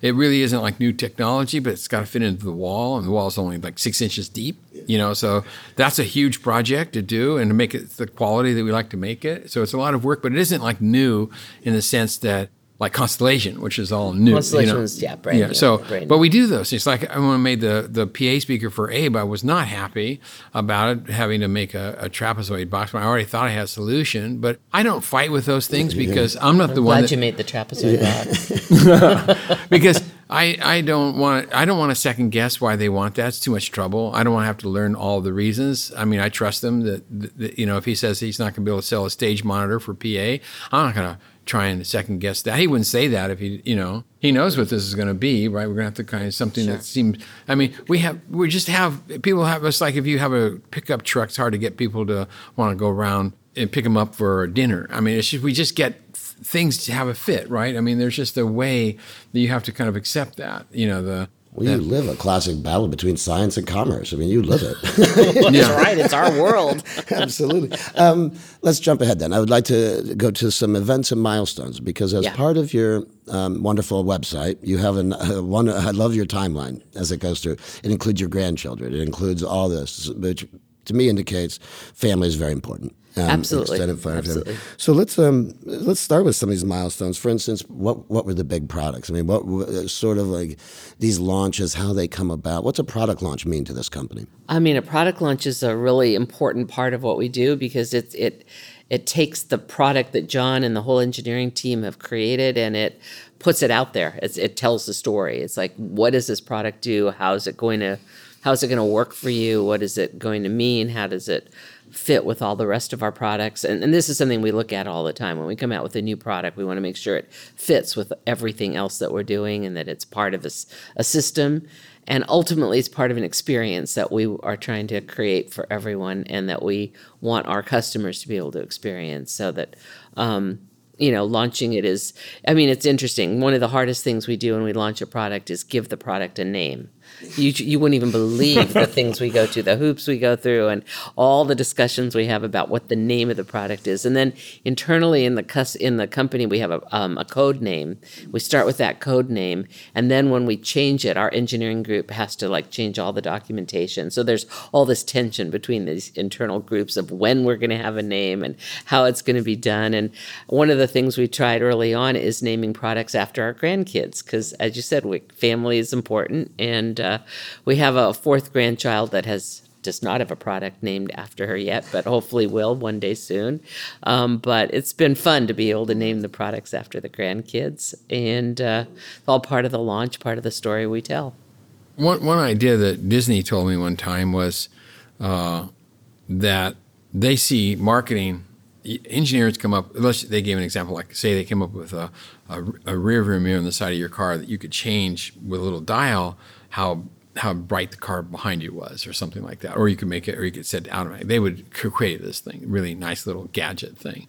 it really isn't like new technology, but it's got to fit into the wall, and the wall's only like six inches deep. You know, so that's a huge project to do and to make it the quality that we like to make it. So it's a lot of work, but it isn't like new in the sense that like Constellation, which is all new. Constellation you know? is, yeah, brand yeah. new, So, brand but we do those. It's like when I made the the PA speaker for Abe, I was not happy about it having to make a, a trapezoid box. I already thought I had a solution, but I don't fight with those things because I'm not the one Glad that you made the trapezoid box. [laughs] [laughs] because I, I don't want I don't want to second guess why they want that. It's too much trouble. I don't want to have to learn all the reasons. I mean, I trust them that, that- you know if he says he's not going to be able to sell a stage monitor for PA, I'm not going to try and second guess that. He wouldn't say that if he you know he knows what this is going to be, right? We're going to have to kind of something that seems. I mean, we have we just have people have us like if you have a pickup truck, it's hard to get people to want to go around and pick them up for dinner. I mean, it's just, we just get things to have a fit, right? I mean, there's just a way that you have to kind of accept that, you know, the. well, you live a classic battle between science and commerce. I mean, you live it. [laughs] That's right. It's our world. [laughs] Absolutely. Um, let's jump ahead then. I would like to go to some events and milestones because as Yeah. part of your um, wonderful website, you have an, uh, one. I love your timeline as it goes through. It includes your grandchildren. It includes all this, which to me indicates family is very important. Um, Absolutely. extended family. Absolutely. So let's um, let's start with some of these milestones. For instance, what what were the big products? I mean, what were- sort of like these launches, how they come about? What's a product launch mean to this company? I mean, a product launch is a really important part of what we do because it's it it takes the product that John and the whole engineering team have created and it puts it out there. It's, it tells the story. It's like, what does this product do? How is it going to, how is it going to work for you? What is it going to mean? How does it fit with all the rest of our products? And, and this is something we look at all the time. When we come out with a new product, we want to make sure it fits with everything else that we're doing and that it's part of a, a system and ultimately it's part of an experience that we are trying to create for everyone and that we want our customers to be able to experience so that um, you know launching it is i mean it's interesting one of the hardest things we do when we launch a product is give the product a name you you wouldn't even believe the [laughs] things we go to, the hoops we go through, and all the discussions we have about what the name of the product is. And then internally in the cus- in the company, we have a um, a code name. We start with that code name, and then when we change it, our engineering group has to like change all the documentation. So there's all this tension between these internal groups of when we're going to have a name and how it's going to be done. And one of the things we tried early on is naming products after our grandkids, because as you said, we, family is important and uh, we have a fourth grandchild that has does not have a product named after her yet, but hopefully will one day soon. Um, but it's been fun to be able to name the products after the grandkids, and uh, all part of the launch, part of the story we tell. One one idea that Disney told me one time was uh, that they see marketing engineers come up. They gave an example, like say they came up with a, a, a rear view mirror on the side of your car that you could change with a little dial how how bright the car behind you was, or something like that. Or you could make it, or you could set automatic. They would create this thing, really nice little gadget thing.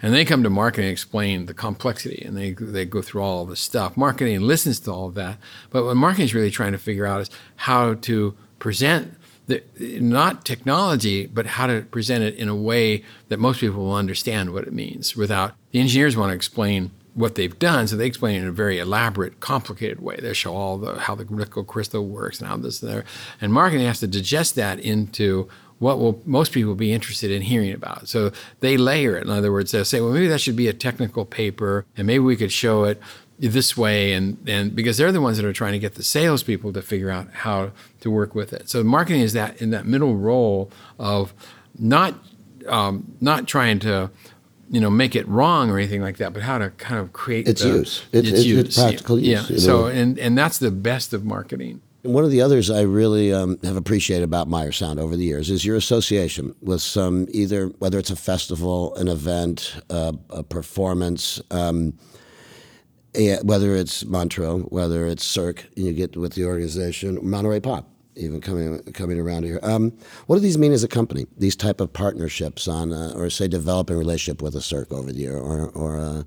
And they come to marketing and explain the complexity, and they they go through all this stuff. Marketing listens to all of that, but what marketing is really trying to figure out is how to present the, not technology, but how to present it in a way that most people will understand what it means. Without the engineers want to explain what they've done. So they explain it in a very elaborate, complicated way. They show all the how the crystal works and how this and there. And marketing has to digest that into what will most people be interested in hearing about. So they layer it. In other words, they say, well, maybe that should be a technical paper, and maybe we could show it this way, and and because they're the ones that are trying to get the salespeople to figure out how to work with it. So marketing is that in that middle role of not um, not trying to you know make it wrong or anything like that, but how to kind of create its the, use, its, its, use, its practical yeah. use. Yeah. So and and that's the best of marketing. One of the others I really um, have appreciated about Meyer Sound over the years is your association with some either whether it's a festival, an event, uh, a performance. Um, whether it's Montreux, whether it's Cirque, you get with the organization, Monterey Pop even coming coming around here. Um, what do these mean as a company? These type of partnerships on, uh, or say, developing relationship with a Cirque over the year, or or a,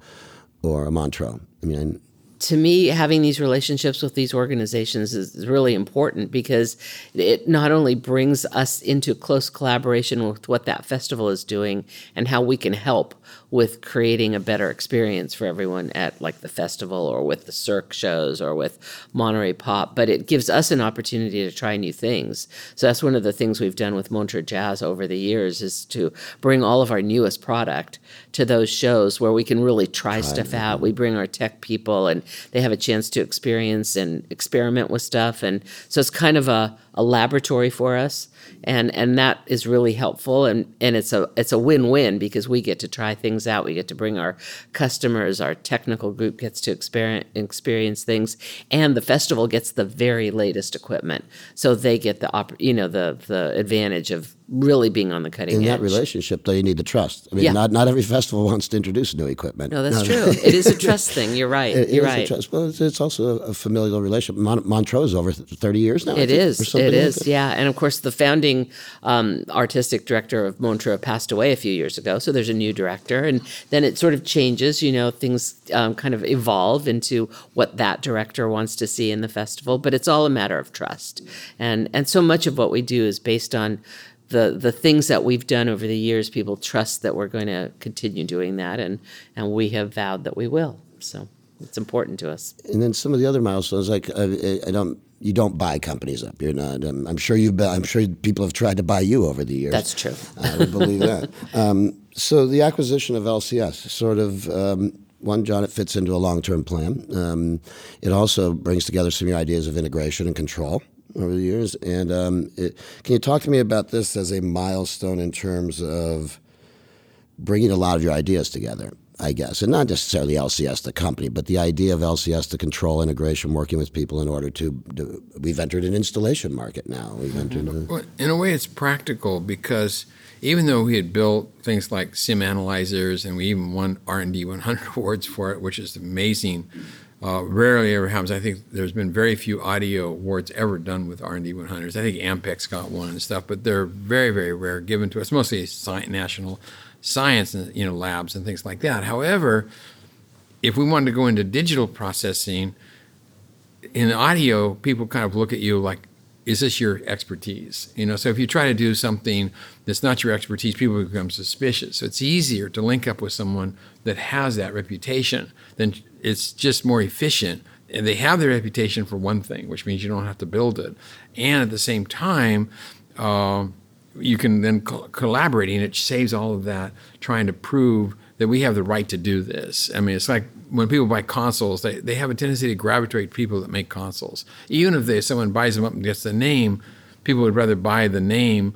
or a Montreux. I mean, to me, having these relationships with these organizations is really important because it not only brings us into close collaboration with what that festival is doing and how we can help with creating a better experience for everyone at like the festival or with the Cirque shows or with Monterey Pop, but it gives us an opportunity to try new things. So that's one of the things we've done with Montreux Jazz over the years is to bring all of our newest product to those shows where we can really try, try stuff out. We bring our tech people and they have a chance to experience and experiment with stuff. And so it's kind of a, a laboratory for us and and that is really helpful and and it's a it's a win-win because we get to try things out we get to bring our customers our technical group gets to experience experience things and the festival gets the very latest equipment so they get the op- you know the the advantage of really being on the cutting in edge. that relationship though you need the trust i mean Yeah. not, not every festival wants to introduce new equipment no that's true it is a [laughs] trust thing you're right It- it you're is a right trust. Well, it's, it's also a familial relationship. Mon- Montreux is over 30 years now. It is. It like Yeah. And of course, the founding um, artistic director of Montreux passed away a few years ago. So there's a new director. And then it sort of changes. You know, things um, kind of evolve into what that director wants to see in the festival. But it's all a matter of trust. And, and so much of what we do is based on the, the things that we've done over the years. People trust that we're going to continue doing that. And, and we have vowed that we will. So it's important to us. And then some of the other milestones, like I, I don't, you don't buy companies up. You're not. Um, I'm sure you've. I'm sure people have tried to buy you over the years. That's true. I would believe that. [laughs] Um, so the acquisition of LCS, sort of. Um, one, John, it fits into a long-term plan. Um, it also brings together some of your ideas of integration and control over the years. And um, it, can you talk to me about this as a milestone in terms of bringing a lot of your ideas together. I guess, and not necessarily LCS, the company, but the idea of LCS, the control integration, working with people in order to. to we've entered an installation market now. We've entered. A, well, in a way, it's practical because even though we had built things like SIM analyzers and we even won R&D 100 [laughs] awards for it, which is amazing. Uh, rarely ever happens. I think there's been very few audio awards ever done with R&D 100s. I think Ampex got one and stuff, but they're very, very rare given to us. Mostly national science and you know labs and things like that. However, if we wanted to go into digital processing in audio, people kind of look at you like, is this your expertise? You know, so if you try to do something that's not your expertise, people become suspicious. So it's easier to link up with someone that has that reputation. Then it's just more efficient. And they have their reputation for one thing, which means you don't have to build it. And at the same time, uh, you can then co- collaborating. It saves all of that trying to prove that we have the right to do this. I mean, it's like when people buy consoles, they, they have a tendency to gravitate people that make consoles. Even if they, someone buys them up and gets the name, people would rather buy the name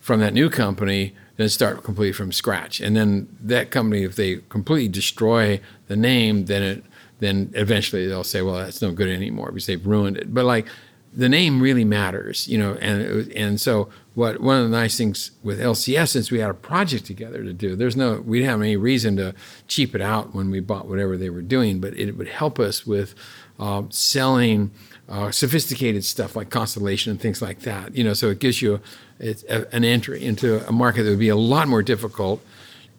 from that new company than start completely from scratch. And then that company, if they completely destroy the name, then it then eventually they'll say, well, that's no good anymore because they've ruined it. But like the name really matters, you know, and and so what one of the nice things with LCS since we had a project together to do, there's no we didn't have any reason to cheap it out when we bought whatever they were doing, but it would help us with uh, selling uh, sophisticated stuff like Constellation and things like that. You know, so it gives you a, a, an entry into a market that would be a lot more difficult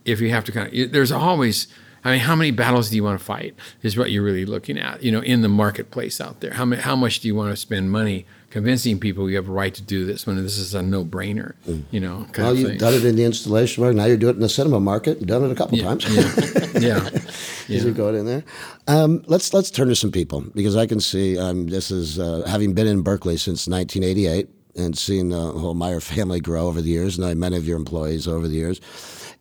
if you have to kind of. There's always I mean, how many battles do you want to fight is what you're really looking at, you know, in the marketplace out there. How, how much do you want to spend money convincing people you have a right to do this when this is a no-brainer, you know? well, you've done it in the installation market. Now you're doing it in the cinema market. You've done it a couple yeah, times. yeah, yeah. [laughs] yeah. You're going in there. Um, let's let's turn to some people because I can see um, this is uh, having been in Berkeley since 1988 and seeing the whole Meyer family grow over the years, and I many of your employees over the years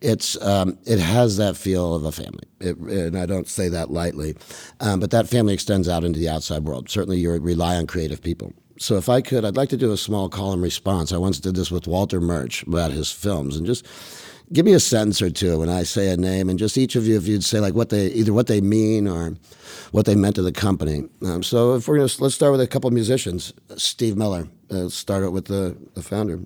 it's um, it has that feel of a family, it, and I don't say that lightly. Um, but that family extends out into the outside world. Certainly, you rely on creative people. So, if I could, I'd like to do a small column response. I once did this with Walter Murch about his films, and just give me a sentence or two when I say a name, and just each of you, if you'd say like what they either what they mean or what they meant to the company. Um, so, if we're gonna let's start with a couple of musicians. Steve Miller. Uh, start out with the, the founder.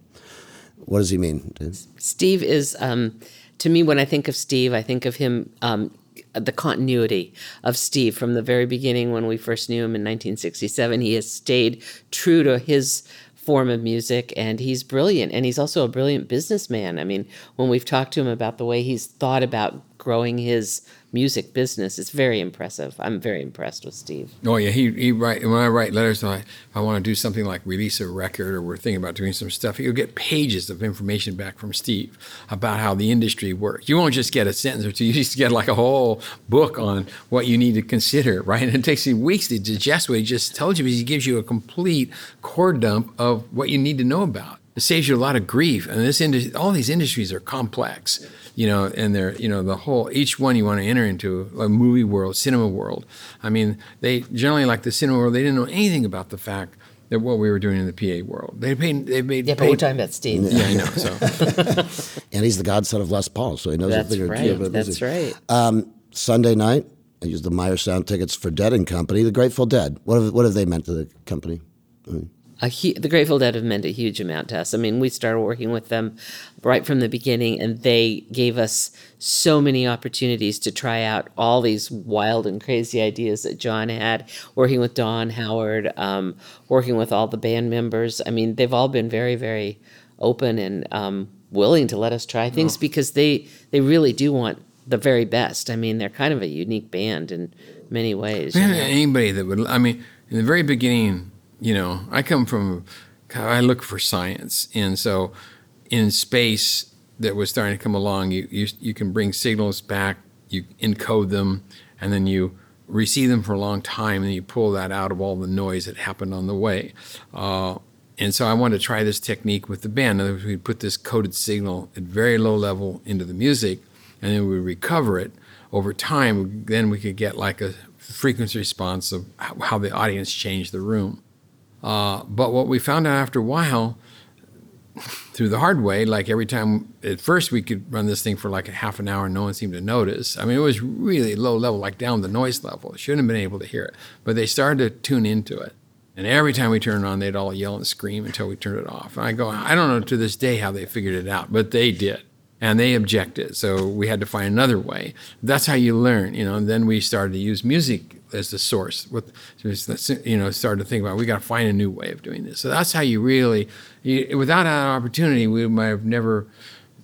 What does he mean? Steve is um, to me, when I think of Steve, I think of him, um, the continuity of Steve from the very beginning when we first knew him in 1967. He has stayed true to his form of music and he's brilliant and he's also a brilliant businessman. I mean, when we've talked to him about the way he's thought about growing his music business. is very impressive. I'm very impressed with Steve. Oh yeah, he he write when I write letters. I I want to do something like release a record, or we're thinking about doing some stuff. You'll get pages of information back from Steve about how the industry works. You won't just get a sentence or two. You just get like a whole book on what you need to consider, right? And it takes you weeks to digest what he just told you because he gives you a complete core dump of what you need to know about. It saves you a lot of grief. And this industry, all these industries are complex you know, and they're, you know, the whole, each one you want to enter into, a movie world, cinema world. I mean, they generally, like the cinema world, they didn't know anything about the fact that what we were doing in the PA world. They paid, they made. Yeah, but we're talking about Steve. Yeah, I know. So. [laughs] and he's the godson of Les Paul, so he knows That's a thing right. or two That's right. Um, Sunday night, I used the Meyer Sound tickets for Dead and Company, the Grateful Dead. What have, what have they meant to the company? I mean, Hu- the Grateful Dead have meant a huge amount to us. I mean, we started working with them right from the beginning, and they gave us so many opportunities to try out all these wild and crazy ideas that John had. Working with Don Howard, um, working with all the band members. I mean, they've all been very, very open and um, willing to let us try things oh. because they they really do want the very best. I mean, they're kind of a unique band in many ways. Anybody that would, I mean, in the very beginning you know, I come from, I look for science. And so in space that was starting to come along, you, you, you can bring signals back, you encode them, and then you receive them for a long time, and you pull that out of all the noise that happened on the way. Uh, and so I wanted to try this technique with the band. In other words, we'd put this coded signal at very low level into the music, and then we recover it over time. Then we could get like a frequency response of how the audience changed the room. Uh, but what we found out after a while, [laughs] through the hard way. Like every time, at first we could run this thing for like a half an hour no one seemed to notice. I mean, it was really low level, like down the noise level. Shouldn't have been able to hear it, but they started to tune into it. And every time we turned it on, they'd all yell and scream until we turned it off. And I go, I don't know to this day how they figured it out, but they did. And they objected. So we had to find another way. That's how you learn, you know. And then we started to use music as the source. With you know, started to think about we got to find a new way of doing this. So that's how you really, you, without that opportunity, we might have never.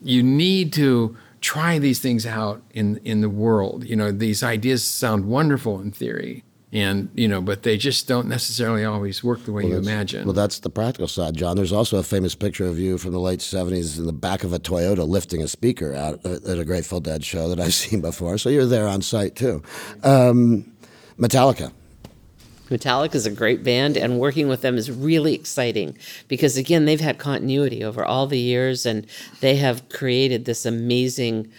You need to try these things out in in the world. You know, these ideas sound wonderful in theory, and you know, but they just don't necessarily always work the way Well, you imagine. Well, that's the practical side, John. There's also a famous picture of you from the late 70s in the back of a Toyota lifting a speaker out at at a Grateful Dead show that I've [laughs] seen before. So you're there on site too. Um, Metallica. Metallica is a great band, and working with them is really exciting because, again, they've had continuity over all the years and they have created this amazing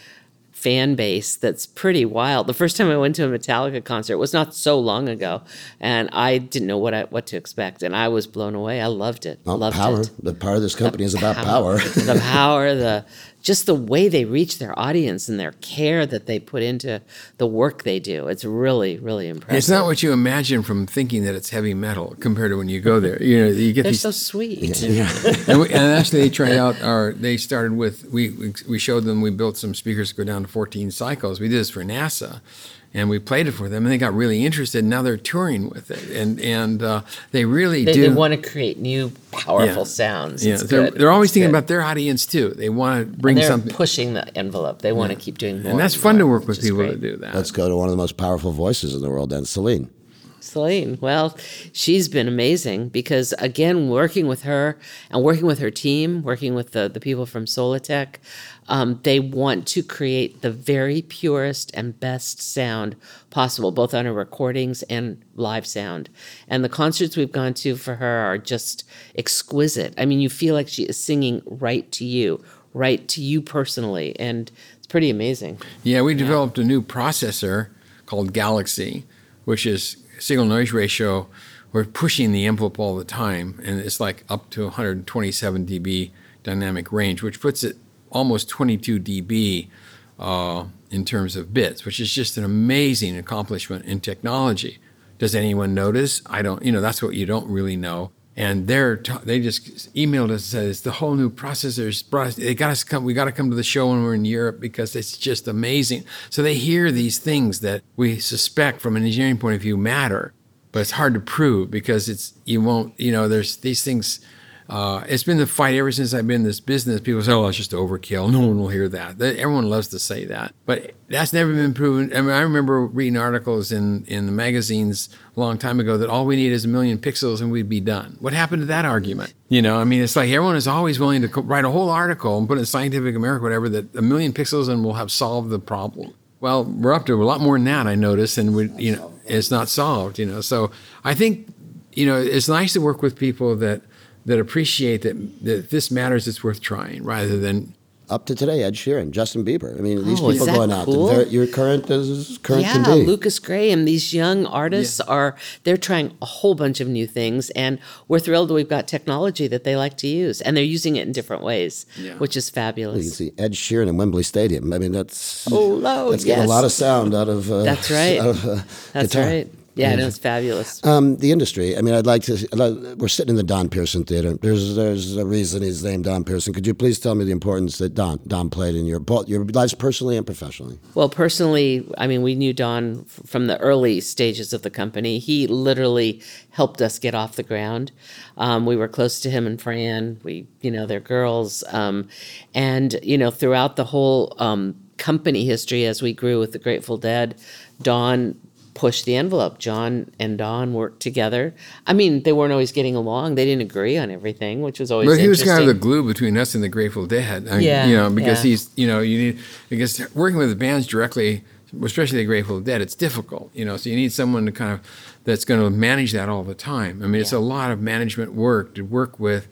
fan base that's pretty wild. The first time I went to a Metallica concert was not so long ago, and I didn't know what I, what to expect, and I was blown away. I loved it. Well, loved power. it. The part of this company is about power. the power, the just the way they reach their audience and their care that they put into the work they do. It's really, really impressive. It's not what you imagine from thinking that it's heavy metal compared to when you go there. You know, you get They're these so sweet. [laughs] and, we, and actually they tried out our they started with we we- we showed them we built some speakers to go down to 14 cycles we did this for nasa and we played it for them and they got really interested And now they're touring with it and and uh, they really They, do they want to create new, powerful Yeah. sounds. yeah It's they're, good. they're always It's thinking good. about their audience too they want to bring And they're something pushing the envelope. They want to keep doing more. and that's fun to work with which is people to do that Let's go to one of the most powerful voices in the world, then Celine. Celine, well, she's been amazing because again, working with her and working with her team, working with the, the people from Solotech, um, they want to create the very purest and best sound possible, both on her recordings and live sound. And the concerts we've gone to for her are just exquisite. I mean, you feel like she is singing right to you, right to you personally, and it's pretty amazing. Yeah, we developed a new processor called Galaxy, which is signal noise ratio. We're pushing the envelope all the time, and it's like up to 127 dB dynamic range, which puts it almost 22 dB uh, in terms of bits, which is just an amazing accomplishment in technology. Does anyone notice? I don't. You know, that's what you don't really know. And they're t- they just emailed us and said it's the whole new processors. They got us come. We got to come to the show when we're in Europe because it's just amazing. So they hear these things that we suspect from an engineering point of view matter, but it's hard to prove because it's you won't. You know, there's these things. Uh, it's been the fight ever since I've been in this business. People say, "Oh, it's just overkill." [laughs] No one will hear that. Everyone loves to say that, but that's never been proven. I mean, I remember reading articles in in the magazines a long time ago that all we need is a million pixels and we'd be done. What happened to that argument? You know, I mean, it's like everyone is always willing to co- write a whole article and put in Scientific American, whatever, that a million pixels and we'll have solved the problem. Well, we're up to a lot more than that. I notice, and we, you know, it's not solved. You know, so I think, you know, it's nice to work with people that that appreciate that that this matters. It's worth trying, rather than Up to today, Ed Sheeran, Justin Bieber. I mean, these Oh, people that going out. cool? They're- You're current as current yeah, can be. Lukas Graham. These young artists are they're trying a whole bunch of new things, and we're thrilled we've got technology that they like to use, and they're using it in different ways, Yeah. which is fabulous. You can see Ed Sheeran in Wembley Stadium. I mean, that's Oh, no, that's getting a lot of sound out of. Uh, That's right. [laughs] out of, uh, That's guitar. right. Yeah, it was fabulous. Um, the industry. I mean, I'd like to. We're sitting in the Don Pearson Theater. There's there's a reason he's named Don Pearson. Could you please tell me the importance that Don Don played in your both your lives personally and professionally? Well, personally, I mean, we knew Don from the early stages of the company. He literally helped us get off the ground. Um, we were close to him and Fran. We, you know, they're girls. Um, and, you know, throughout the whole um, company history as we grew with the Grateful Dead, Don pushed the envelope. John and Don worked together. I mean, they weren't always getting along. They didn't agree on everything, which was always But he was kind of the glue between us and the Grateful Dead. I Yeah, you know, because yeah. he's, you know, you need because working with the bands directly, especially the Grateful Dead, it's difficult. You know, so you need someone to kind of that's going to manage that all the time. I mean, it's a lot of management work to work with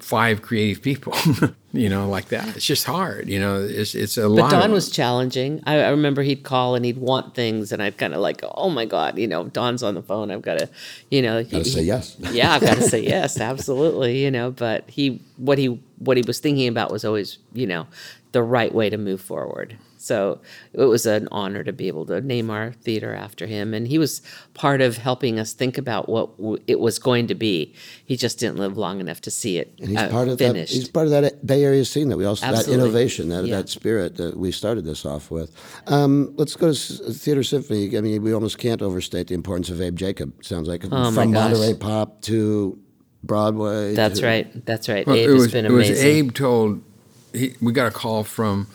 five creative people. [laughs] you know, like that. It's just hard. You know, it's it's a But lot. Don of, was challenging. I, I remember he'd call and he'd want things, and I'd kind of like, oh my god, you know, Don's on the phone. I've got to, you know, Got to he- say yes. [laughs] yeah, I've got to say yes, absolutely, you know. But he, what he what he was thinking about was always, you know, the right way to move forward. So it was an honor to be able to name our theater after him. And he was part of helping us think about what w- it was going to be. He just didn't live long enough to see it And he's uh, part of finished. that. He's part of that Bay Area scene that we also Absolutely. that innovation, that Yeah. that spirit that we started this off with. Um, let's go to S- Theater Symphony. I mean, we almost can't overstate the importance of Abe Jacob. Sounds like Oh, my from gosh. Monterey Pop to Broadway. That's to- right. That's right. Well, Abe it has was, been it was. Abe told, he, we got a call from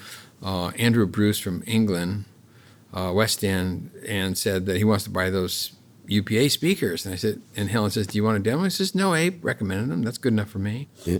uh, Andrew Bruce from England, uh, West End, and said that he wants to buy those UPA speakers. And I said, and Helen says, Do you want a demo? He says, No, Abe recommended them. That's good enough for me. Yeah.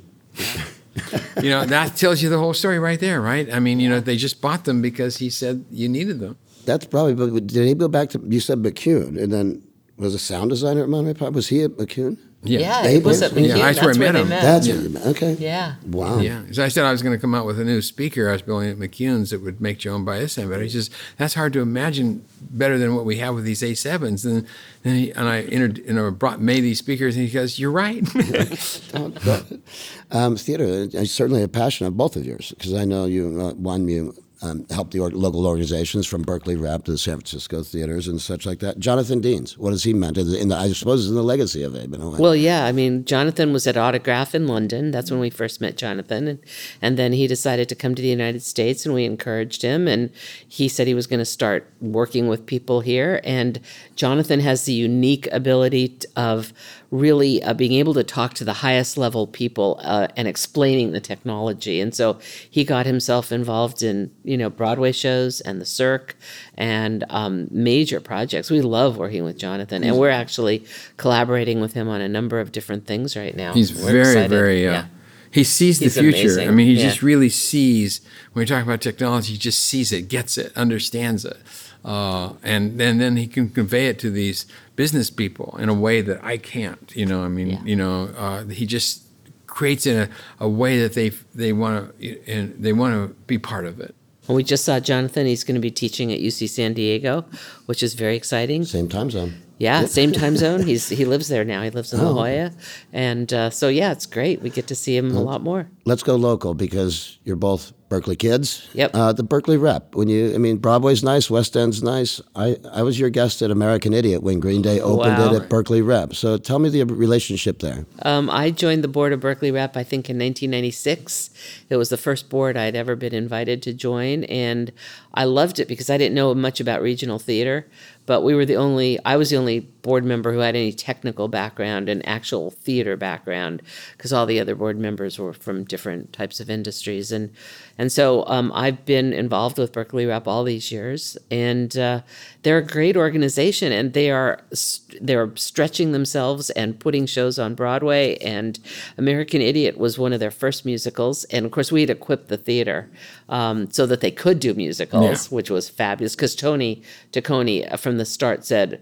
you know, that tells you the whole story right there, right? I mean, you know, they just bought them because he said you needed them. That's probably. but Did he go back to? You said McCune, and then was a sound designer at Monterey Pop. Was he at McCune? Yeah, Abe it was was- at McCune. Yeah, that's where I met they him. That's Yeah. what you meant. Okay. yeah. Wow. Yeah. So I said I was going to come out with a new speaker. I was building at McCune's that would make Joan buy this time. But he says, that's hard to imagine better than what we have with these A7s. And then he, and I entered, you know, brought, made these speakers and he goes, you're right. [laughs] Um, theater is certainly a passion of both of yours because I know you, uh, one, you um, help the or- local organizations from Berkeley Rep to the San Francisco theaters and such like that. Jonathan Deans, what has he meant? In the, I suppose in the legacy of Abe in a way. Well, yeah. I mean, Jonathan was at Autograph in London. That's when we first met Jonathan, and and then he decided to come to the United States, and we encouraged him, and he said he was going to start working with people here. And Jonathan has the unique ability of really uh, being able to talk to the highest level people uh, and explaining the technology. And so he got himself involved in you know Broadway shows and the Cirque and um, major projects. We love working with Jonathan, and we're actually collaborating with him on a number of different things right now. He's We're very, excited. very, uh, yeah. he sees the He's future. amazing. I mean, he Yeah. just really sees, when we talk about technology, he just sees it, gets it, understands it. Uh, and then, then he can convey it to these business people in a way that I can't, you know, I mean, Yeah. you know, uh, he just creates in a, a way that they, they want to, and they want to be part of it. And we just saw Jonathan. He's going to be teaching at UC San Diego, which is very exciting. Same time zone. Yeah, same time zone. [laughs] He's he lives there now. He lives in La Oh, Jolla, and uh, so yeah, it's great. We get to see him a lot more. Let's go local because you're both Berkeley kids. Yep. Uh, the Berkeley rep. When you, I mean, Broadway's nice, West End's nice. I, I was your guest at American Idiot when Green Day opened Wow. it at Berkeley rep. So tell me the relationship there. Um, I joined the board of Berkeley Rep, I think, in 1996. It was the first board I'd ever been invited to join, and I loved it because I didn't know much about regional theater. But we were the only, I was the only board member who had any technical background and actual theater background, because all the other board members were from different types of industries. And and so um, I've been involved with Berkeley Rep all these years, and uh, they're a great organization, and they are they're stretching themselves and putting shows on Broadway. And American Idiot was one of their first musicals, and of course we had equipped the theater um, so that they could do musicals, which was fabulous. Because Tony Taccone uh, from the start said.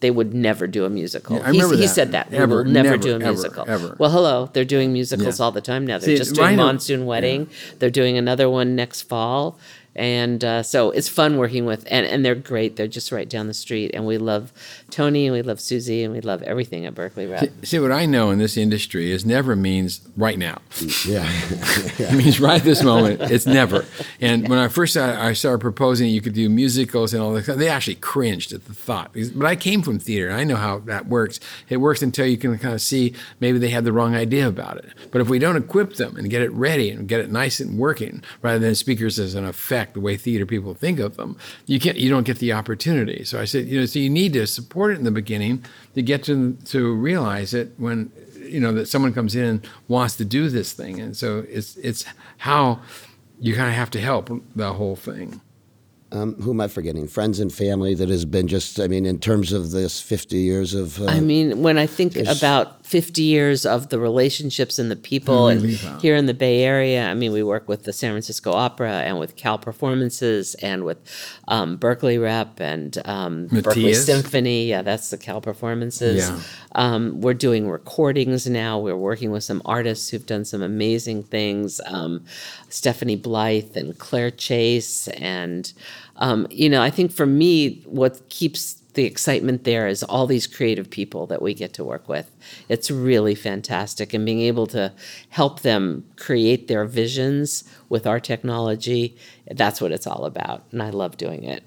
They would never do a musical. Yeah, I He- remember he, that. said that. Ever, we will never, never, do a musical. ever. Well, hello. They're doing musicals Yeah. all the time now. They're See, just doing Monsoon Wedding. They're doing another one next fall. And uh, so it's fun working with, and, and they're great. They're just right down the street. And we love Tony and we love Susie and we love everything at Berkeley Rep. See, what I know in this industry is never means right now. Yeah. [laughs] It means right this moment. It's never. And when I first started, I started proposing you could do musicals and all that. They actually cringed at the thought. But I came from theater. and I know how that works. It works until you can kind of see maybe they had the wrong idea about it. But if we don't equip them and get it ready and get it nice and working, rather than speakers as an effect, the way theater people think of them, you can't. You don't get the opportunity. So I said, you know, so you need to support it in the beginning to get to to realize it when you know that someone comes in and wants to do this thing and so it's it's how you kind of have to help the whole thing Um, who am I forgetting? Friends and family that has been just, I mean, in terms of this 50 years of. Uh, I mean, when I think about 50 years of the relationships and the people and here in the Bay Area, I mean, we work with the San Francisco Opera and with Cal Performances and with um, Berkeley Rep and um, Berkeley Symphony. Yeah, that's the Cal Performances. Yeah. Um, we're doing recordings now. We're working with some artists who've done some amazing things. Um, Stephanie Blythe and Claire Chase. And, um, you know, I think for me, what keeps the excitement there is all these creative people that we get to work with. It's really fantastic. And being able to help them create their visions with our technology, that's what it's all about. And I love doing it.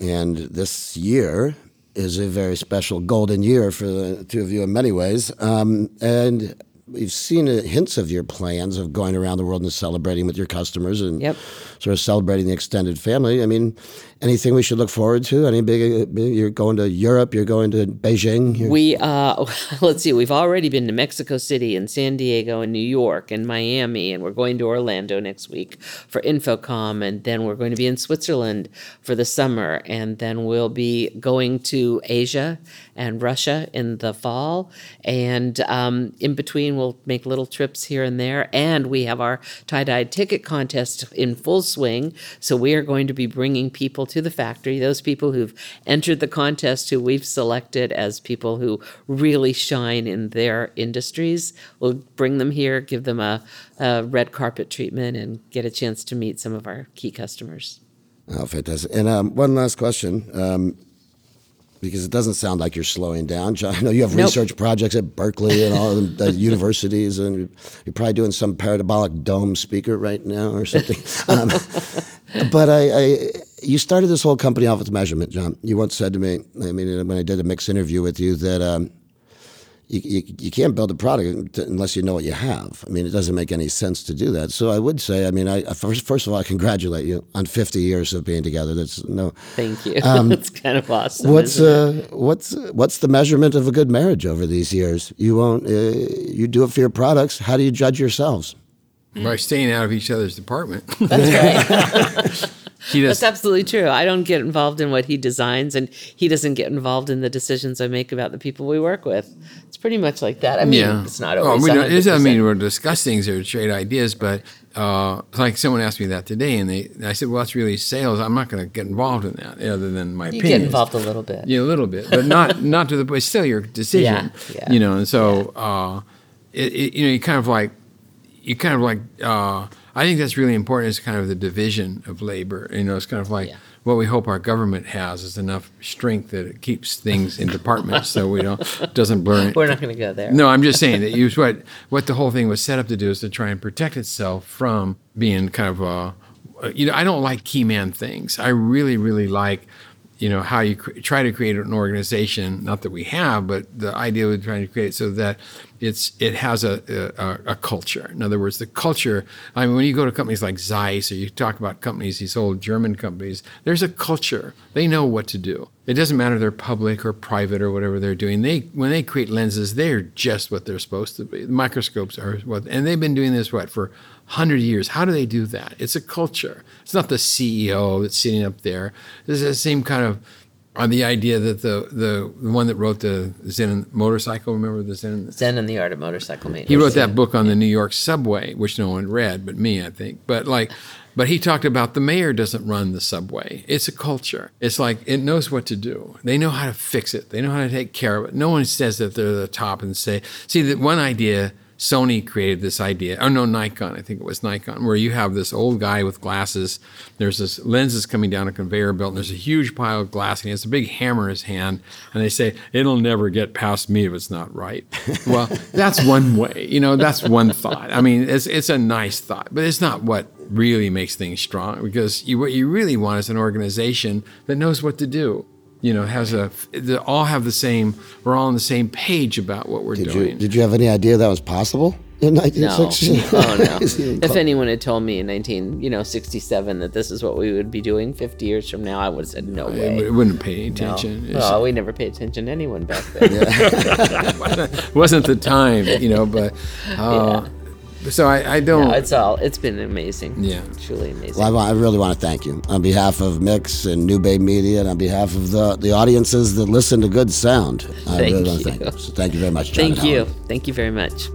And this year is a very special golden year for the two of you in many ways. Um, and we've seen hints of your plans of going around the world and celebrating with your customers and Yep. sort of celebrating the extended family. I mean, anything we should look forward to? Any big? uh, You're going to Europe. You're going to Beijing. You're- We uh, [laughs] let's see. We've already been to Mexico City and San Diego and New York and Miami, and we're going to Orlando next week for InfoComm, and then we're going to be in Switzerland for the summer, and then we'll be going to Asia and Russia in the fall, and um, in between we'll make little trips here and there, and we have our tie-dye ticket contest in full swing. So we are going to be bringing people to the factory, those people who've entered the contest who we've selected as people who really shine in their industries. We'll bring them here, give them a, a red carpet treatment, and get a chance to meet some of our key customers. Oh, fantastic. And um, one last question, um, because it doesn't sound like you're slowing down. John, I know you have Nope. research projects at Berkeley and all the the [laughs] universities, and you're probably doing some parabolic dome speaker right now or something. [laughs] um, but I, I, you started this whole company off with measurement, John. You once said to me, I mean, when I did a mixed interview with you, that um, you, you, you can't build a product unless you know what you have. I mean, it doesn't make any sense to do that. So I would say, I mean, I first, first of all, I congratulate you on 50 years of being together. That's no. Thank you. [laughs] That's kind of awesome. What's isn't it? uh, what's what's the measurement of a good marriage over these years? You won't. Uh, you do it for your products. How do you judge yourselves? by staying out of each other's department. That's right. [laughs] [laughs] he does. That's absolutely true. I don't get involved in what he designs, and he doesn't get involved in the decisions I make about the people we work with. It's pretty much like that. I mean, yeah, it's not Oh, always. we don't, it doesn't mean we'll discuss things or trade ideas, but uh, like someone asked me that today, and they, I said, "Well, that's really sales. I'm not going to get involved in that, other than my you opinion." get involved a little bit. Yeah, a little bit, but not [laughs] not to the. But still, your decision. Yeah, yeah, you know, and so uh, it, it, you know, you kind of like you kind of like. Uh, I think that's really important. Is kind of the division of labor. You know, it's kind of like Yeah. what we hope our government has is enough strength that it keeps things in departments, so we don't [laughs] doesn't blur. We're not going to go there. No, I'm just saying that you, what what the whole thing was set up to do is to try and protect itself from being kind of a you know I don't like key man things. I really really like you know how you cr- try to create an organization. Not that we have, but the idea of trying to create so that it's it has a, a a culture. In other words, the culture. I mean, when you go to companies like Zeiss or you talk about companies, these old German companies, there's a culture. They know what to do. It doesn't matter if they're public or private or whatever they're doing. They when they create lenses, they're just what they're supposed to be. The microscopes are what, and they've been doing this what for hundred years. How do they do that? It's a culture. It's not the CEO that's sitting up there. It's the same kind of on the idea that the, the the one that wrote the Zen motorcycle. Remember the Zen Zen and the Art of Motorcycle Maintenance. he wrote that book on the New York subway, which no one read but me, I think. But like, but he talked about the mayor doesn't run the subway. It's a culture. It's like it knows what to do. They know how to fix it. They know how to take care of it. No one says that they're the top and say, see that one idea. Sony created this idea. Oh no, Nikon. I think it was Nikon, where you have this old guy with glasses. There's this lenses coming down a conveyor belt, and there's a huge pile of glass, and he has a big hammer in his hand. And they say it'll never get past me if it's not right. [laughs] Well, that's one way. You know, that's one thought. I mean, it's it's a nice thought, but it's not what really makes things strong. Because you, what you really want is an organization that knows what to do. You know, has a they all have the same. We're all on the same page about what we're Did doing. you did you have any idea that was possible in No, 1960? oh no. [laughs] if anyone had told me in 19, you know, 67 that this is what we would be doing 50 years from now, I would have said no It, way. it wouldn't pay any No. attention. Well, we never paid attention to anyone back then. [laughs] it wasn't the time, you know. But [laughs] uh, so I, I don't. No, it's all. It's been amazing. Yeah. truly amazing. Well, I, I really want to thank you on behalf of Mix and New Bay Media and on behalf of the, the audiences that listen to good sound. I Thank really want to you. thank you. So thank you very much, John. Thank and you. Helen. Thank you very much.